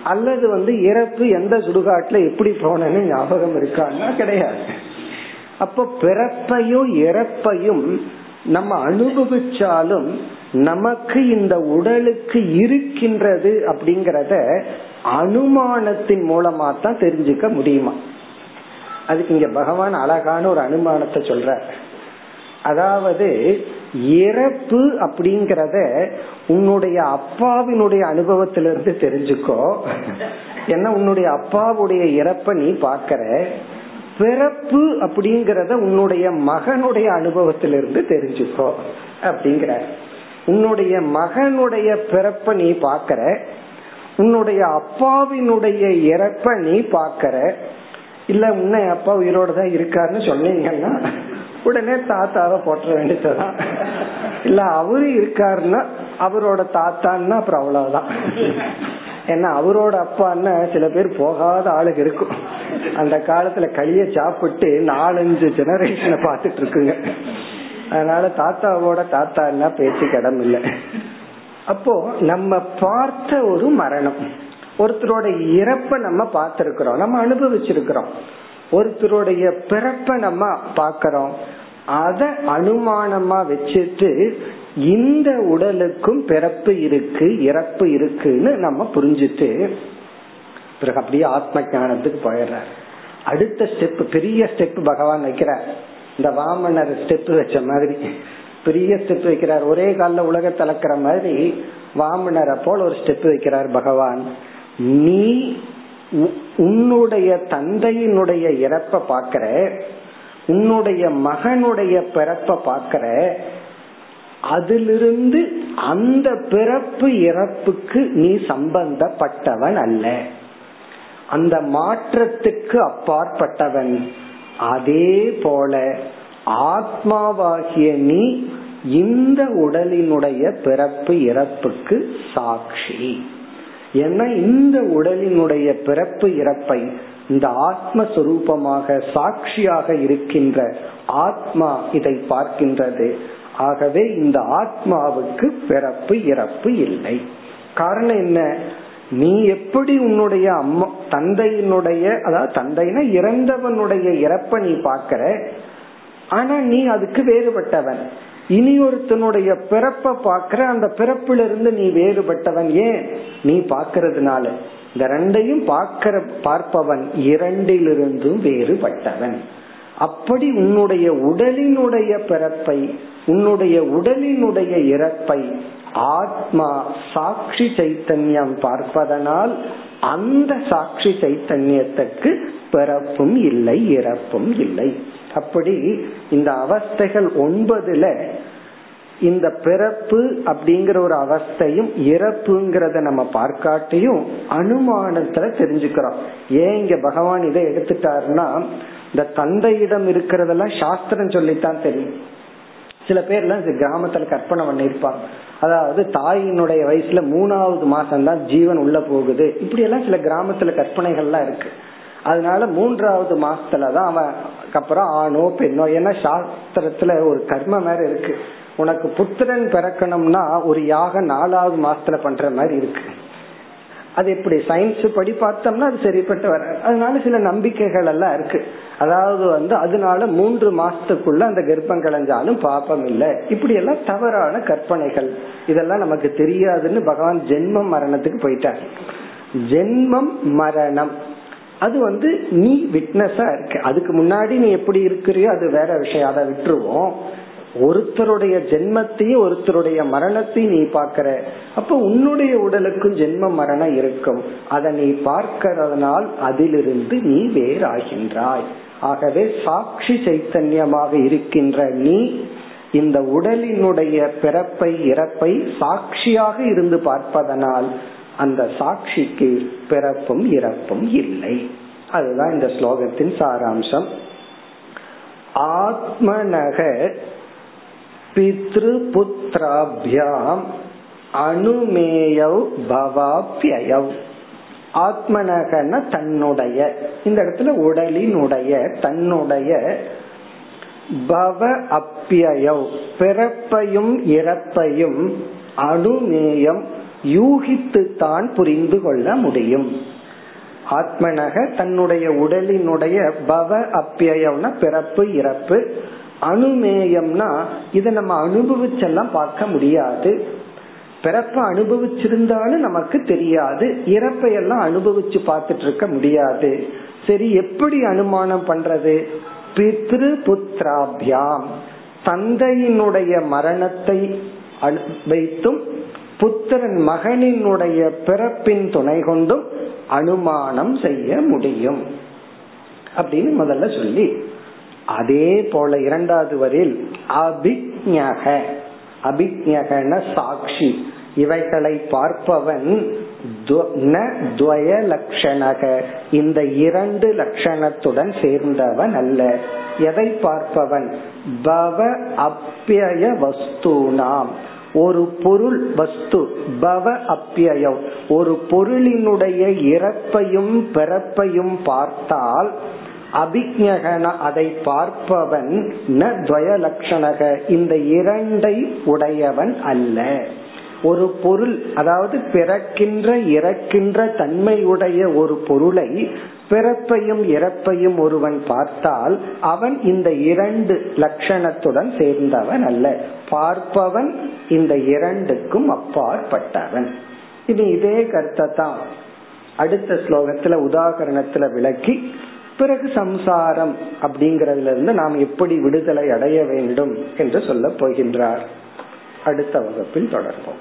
அல்லது வந்து இறப்பு எந்த சுடுகாட்டுல எப்படி போனேன்னு ஞாபகம் இருக்கான்னா கிடையாது. அப்ப பிறப்பையும் இறப்பையும் நம்ம அனுபவிச்சாலும் நமக்கு இந்த உடலுக்கு இருக்கின்றது அப்படிங்கறத அனுமானத்தின் மூலமா தான் தெரிஞ்சுக்க முடியுமா? அதுக்கு இங்க பகவான் அழகான ஒரு அனுமானத்தை சொல்ற அதாவது இறப்பு அப்படிங்கறத உன்னுடைய அப்பாவினுடைய அனுபவத்திலிருந்து தெரிஞ்சுக்கோ. ஏன்னா உன்னுடைய அப்பாவுடைய இறப்ப நீ பாக்கற பிறப்பு அப்படிங்கறத உன்னுடைய மகனுடைய அனுபவத்திலிருந்து தெரிஞ்சுக்கோ அப்படிங்கிற உன்னுடைய மகனுடைய பிறப்ப நீ பாக்கற உன்னுடைய அப்பாவினுடைய இறப்ப நீ பாக்கற இல்ல உன்னை அப்பா உயிரோட தான் இருக்காருன்னு சொன்னீங்கன்னா உடனே தாத்தாவை போட்ட வேண்டியதுதான். இல்ல அவரு இருக்காருன்னா அவரோட தாத்தான்னா அப்புறம் அவ்வளவுதான். ஏன்னா அவரோட அப்பான்னா சில பேர் போகாத ஆளுங்க இருக்கும். அந்த காலத்துல களிய சாப்பிட்டு நாலஞ்சு ஜெனரேஷனை பார்த்துட்டு இருக்குங்க அதனால தாத்தாவோட தாத்தான்னா பேச்சு கிடம் இல்லை அப்போ நம்ம பார்த்த ஒரு மரணம். ஒருத்தரோட இறப்ப நம்ம பார்த்திருக்கிறோம். நம்ம அனுபவிச்சிருக்கிறோம். ஒருத்தருடைய பிறப்ப நம்ம பாக்கிறோம் அத அனுமானமா வச்சுட்டு இந்த உடலுக்கும் பிறப்பு இருக்கு இறப்பு இருக்குன்னு நம்ம புரிஞ்சுட்டு பிறகு அப்படியே ஆத்ம ஞானத்துக்கு போயிடுறார். அடுத்த ஸ்டெப் பெரிய ஸ்டெப் பகவான் வைக்கிறார். இந்த வாமனர் ஸ்டெப் வச்ச மாதிரி. பெரிய ஸ்டெப் வைக்கிறார். ஒரே காலில் உலக மாதிரி வாமனரை போல் ஒரு ஸ்டெப் வைக்கிறார் பகவான். நீ உன்னுடைய தந்தையினுடைய இறப்ப பாக்கிற உன்னுடைய மகனுடைய பிறப்ப பாக்கிற அதிலிருந்து அந்த பிறப்பு இறப்புக்கு நீ சம்பந்தப்பட்டவன் அல்ல. அந்த மாற்றத்துக்கு அப்பாற்பட்டவன். அதே போல ஆத்மாவாகிய நீ இந்த உடலினுடைய பிறப்பு இறப்புக்கு சாட்சி. ஏன்னா இந்த உடலினுடைய பிறப்பு இறப்பை இந்த ஆத்மஸ்வரூபமாக சாட்சியாக இருக்கின்ற ஆத்மா இதை பார்க்கின்றது. ஆகவே இந்த ஆத்மாவுக்கு பிறப்பு இறப்பு இல்லை. காரணம் என்ன? நீ எப்படி உன்னுடைய அம்மா தந்தையினுடைய அதாவது தந்தைனா இறந்தவனுடைய இறப்ப நீ பாக்கிற ஆனா நீ அதுக்கு வேறுபட்டவன். இனி ஒருத்தனுடைய பிறப்ப பாக்குற அந்த பிறப்பிலிருந்து நீ வேறுபட்டவன் ஏன்? நீ பாக்கிறதுனால இந்த ரெண்டையும் பார்க்கிற பார்ப்பவன் இரண்டிலிருந்தும் வேறுபட்டவன். அப்படி உன்னுடைய உடலினுடைய பிறப்பை உன்னுடைய உடலினுடைய இறப்பை ஆத்மா சாட்சி சைத்தன்யம் பார்ப்பதனால் அந்த சாட்சி சைத்தன்யத்துக்கு பிறப்பும் இல்லை இறப்பும் இல்லை. அப்படி இந்த அவஸ்தைகள் ஒன்பதுல இந்த பிறப்பு அப்படிங்கிற ஒரு அவஸ்தையும் இறப்புங்கிறத நம்ம பார்க்காட்டியும் அனுமானத்துல தெரிஞ்சுக்கிறோம். ஏன் இங்க பகவான் இதை எடுத்துட்டாருன்னா இந்த தந்தையிடம் இருக்கிறதெல்லாம் சாஸ்திரம் சொல்லித்தான் தெரியும். சில பேர்லாம் இந்த கிராமத்துல கற்பனை பண்ணிருப்பாங்க அதாவது தாயினுடைய வயசுல மூணாவது மாசம் தான் ஜீவன் உள்ள போகுது. இப்படி எல்லாம் சில கிராமத்துல கற்பனைகள்லாம் இருக்கு. அதனால மூன்றாவது மாசத்துலதான் அவன் அதுக்கப்புறம் ஆணோ பெண்ணோ ஏன்னா சாஸ்திரத்துல ஒரு கர்ம வேற இருக்கு. உனக்கு புத்திரன் பிறக்கணும்னா ஒரு யாக நாலாவது மாசத்துல பண்ற மாதிரி இருக்கு. அது எப்படி? சயின்ஸ் படி பார்த்தோம்னா அது சரிப்பட்டு வர அதனால சில நம்பிக்கைகள் எல்லாம் இருக்கு. அதாவது வந்து அதனால மூன்று மாசத்துக்குள்ள அந்த கர்ப்பம் களைஞ்சாலும் பாப்பம் இல்லை. இப்படி எல்லாம் தவறான கற்பனைகள். இதெல்லாம் நமக்கு தெரியாதுன்னு பகவான் ஜென்மம் மரணத்துக்கு போயிட்டார். ஜென்மம் மரணம். அது வந்து நீ விட்னஸா இருக்க. அதுக்கு முன்னாடி நீ எப்படி இருக்கிறியோ அது வேற விஷயம். அதை விட்டுருவோம். ஒருத்தருடைய ஜென்மத்தையும் ஒருத்தருடைய மரணத்தையும் நீ பாக்கிற அப்ப உன்னுடைய உடலுக்கும் ஜென்ம மரணம் இருக்கும். அதை நீ பார்க்கிறதுனால் அதிலிருந்து நீ வேறாகின்றாய். ஆகவே சாட்சி சைத்தன்யமாக இருக்கின்ற நீ இந்த உடலினுடைய பிறப்பை இறப்பை சாட்சியாக இருந்து பார்ப்பதனால் அந்த சாட்சிக்கு பிறப்பும் இறப்பும் இல்லை. அதுதான் இந்த ஸ்லோகத்தின் சாராம்சம். ஆத்மனக பித்ரு புத்திராபியாம் அனுமேயவ் பவாபியவ் ஆத்மனகன தன்னுடைய இந்த இடத்துல உடலினுடைய தன்னுடைய பவ அப்பியவ் பிறப்பையும் இறப்பையும் அனுமேயம் யூகித்து தான் புரிந்து கொள்ள முடியும். ஆத்மனக தன்னுடைய உடலினுடைய பவ அப்பியம்னா பிறப்பு இறப்பு அனுமேயம்னா இதை நம்ம அனுபவிச்செல்லாம் பார்க்க முடியாது. பிறப்ப அனுபவிச்சிருந்தாலும் நமக்கு தெரியாது. இறப்பை எல்லாம் அனுபவிச்சு பார்த்துட்டு இருக்க முடியாது. சரி எப்படி அனுமானம் பண்றது? பித்ரு புத்திராபியாம். தந்தையினுடைய மரணத்தை வைத்தும் புத்திரன் மகனினுடைய பிறப்பின் துணை கொண்டும் அனுமானம் செய்ய முடியும். அப்படின்னு முதல்ல சொல்லி அதே போல இரண்டாவது வரில் அபிஜக அபிஜகன சாட்சி. இவைகளை பார்ப்பவன் லட்சணக இந்த இரண்டு லட்சணத்துடன் சேர்ந்தவன் அல்ல. எதை பார்ப்பவன்? பவ அப்பிய வஸ்தூனாம். ஒரு பொருள் வஸ்து பவ அப்பியம் ஒரு பொருளினுடைய இறப்பையும் பிறப்பையும் பார்த்தால் அபிஜகன அதை பார்ப்பவன் ந துவயலட்சணக இந்த இரண்டை உடையவன் அல்ல. ஒரு பொருள் அதாவது பிறக்கின்ற இறக்கின்ற தன்மையுடைய ஒரு பொருளை பிறப்பையும் இறப்பையும் ஒருவன் பார்த்தால் அவன் இந்த இரண்டு லட்சணத்துடன் சேர்ந்தவன் அல்ல. பார்ப்பவன் இந்த இரண்டுக்கும் அப்பாற்பட்டவன். இது இதே கருத்தை தான் அடுத்த ஸ்லோகத்துல உதாகரணத்துல விளக்கி பிறகு சம்சாரம் அப்படிங்கறதுல இருந்து நாம் எப்படி விடுதலை அடைய வேண்டும் என்று சொல்ல போகின்றார். அடுத்த வகுப்பில் தொடர்போம்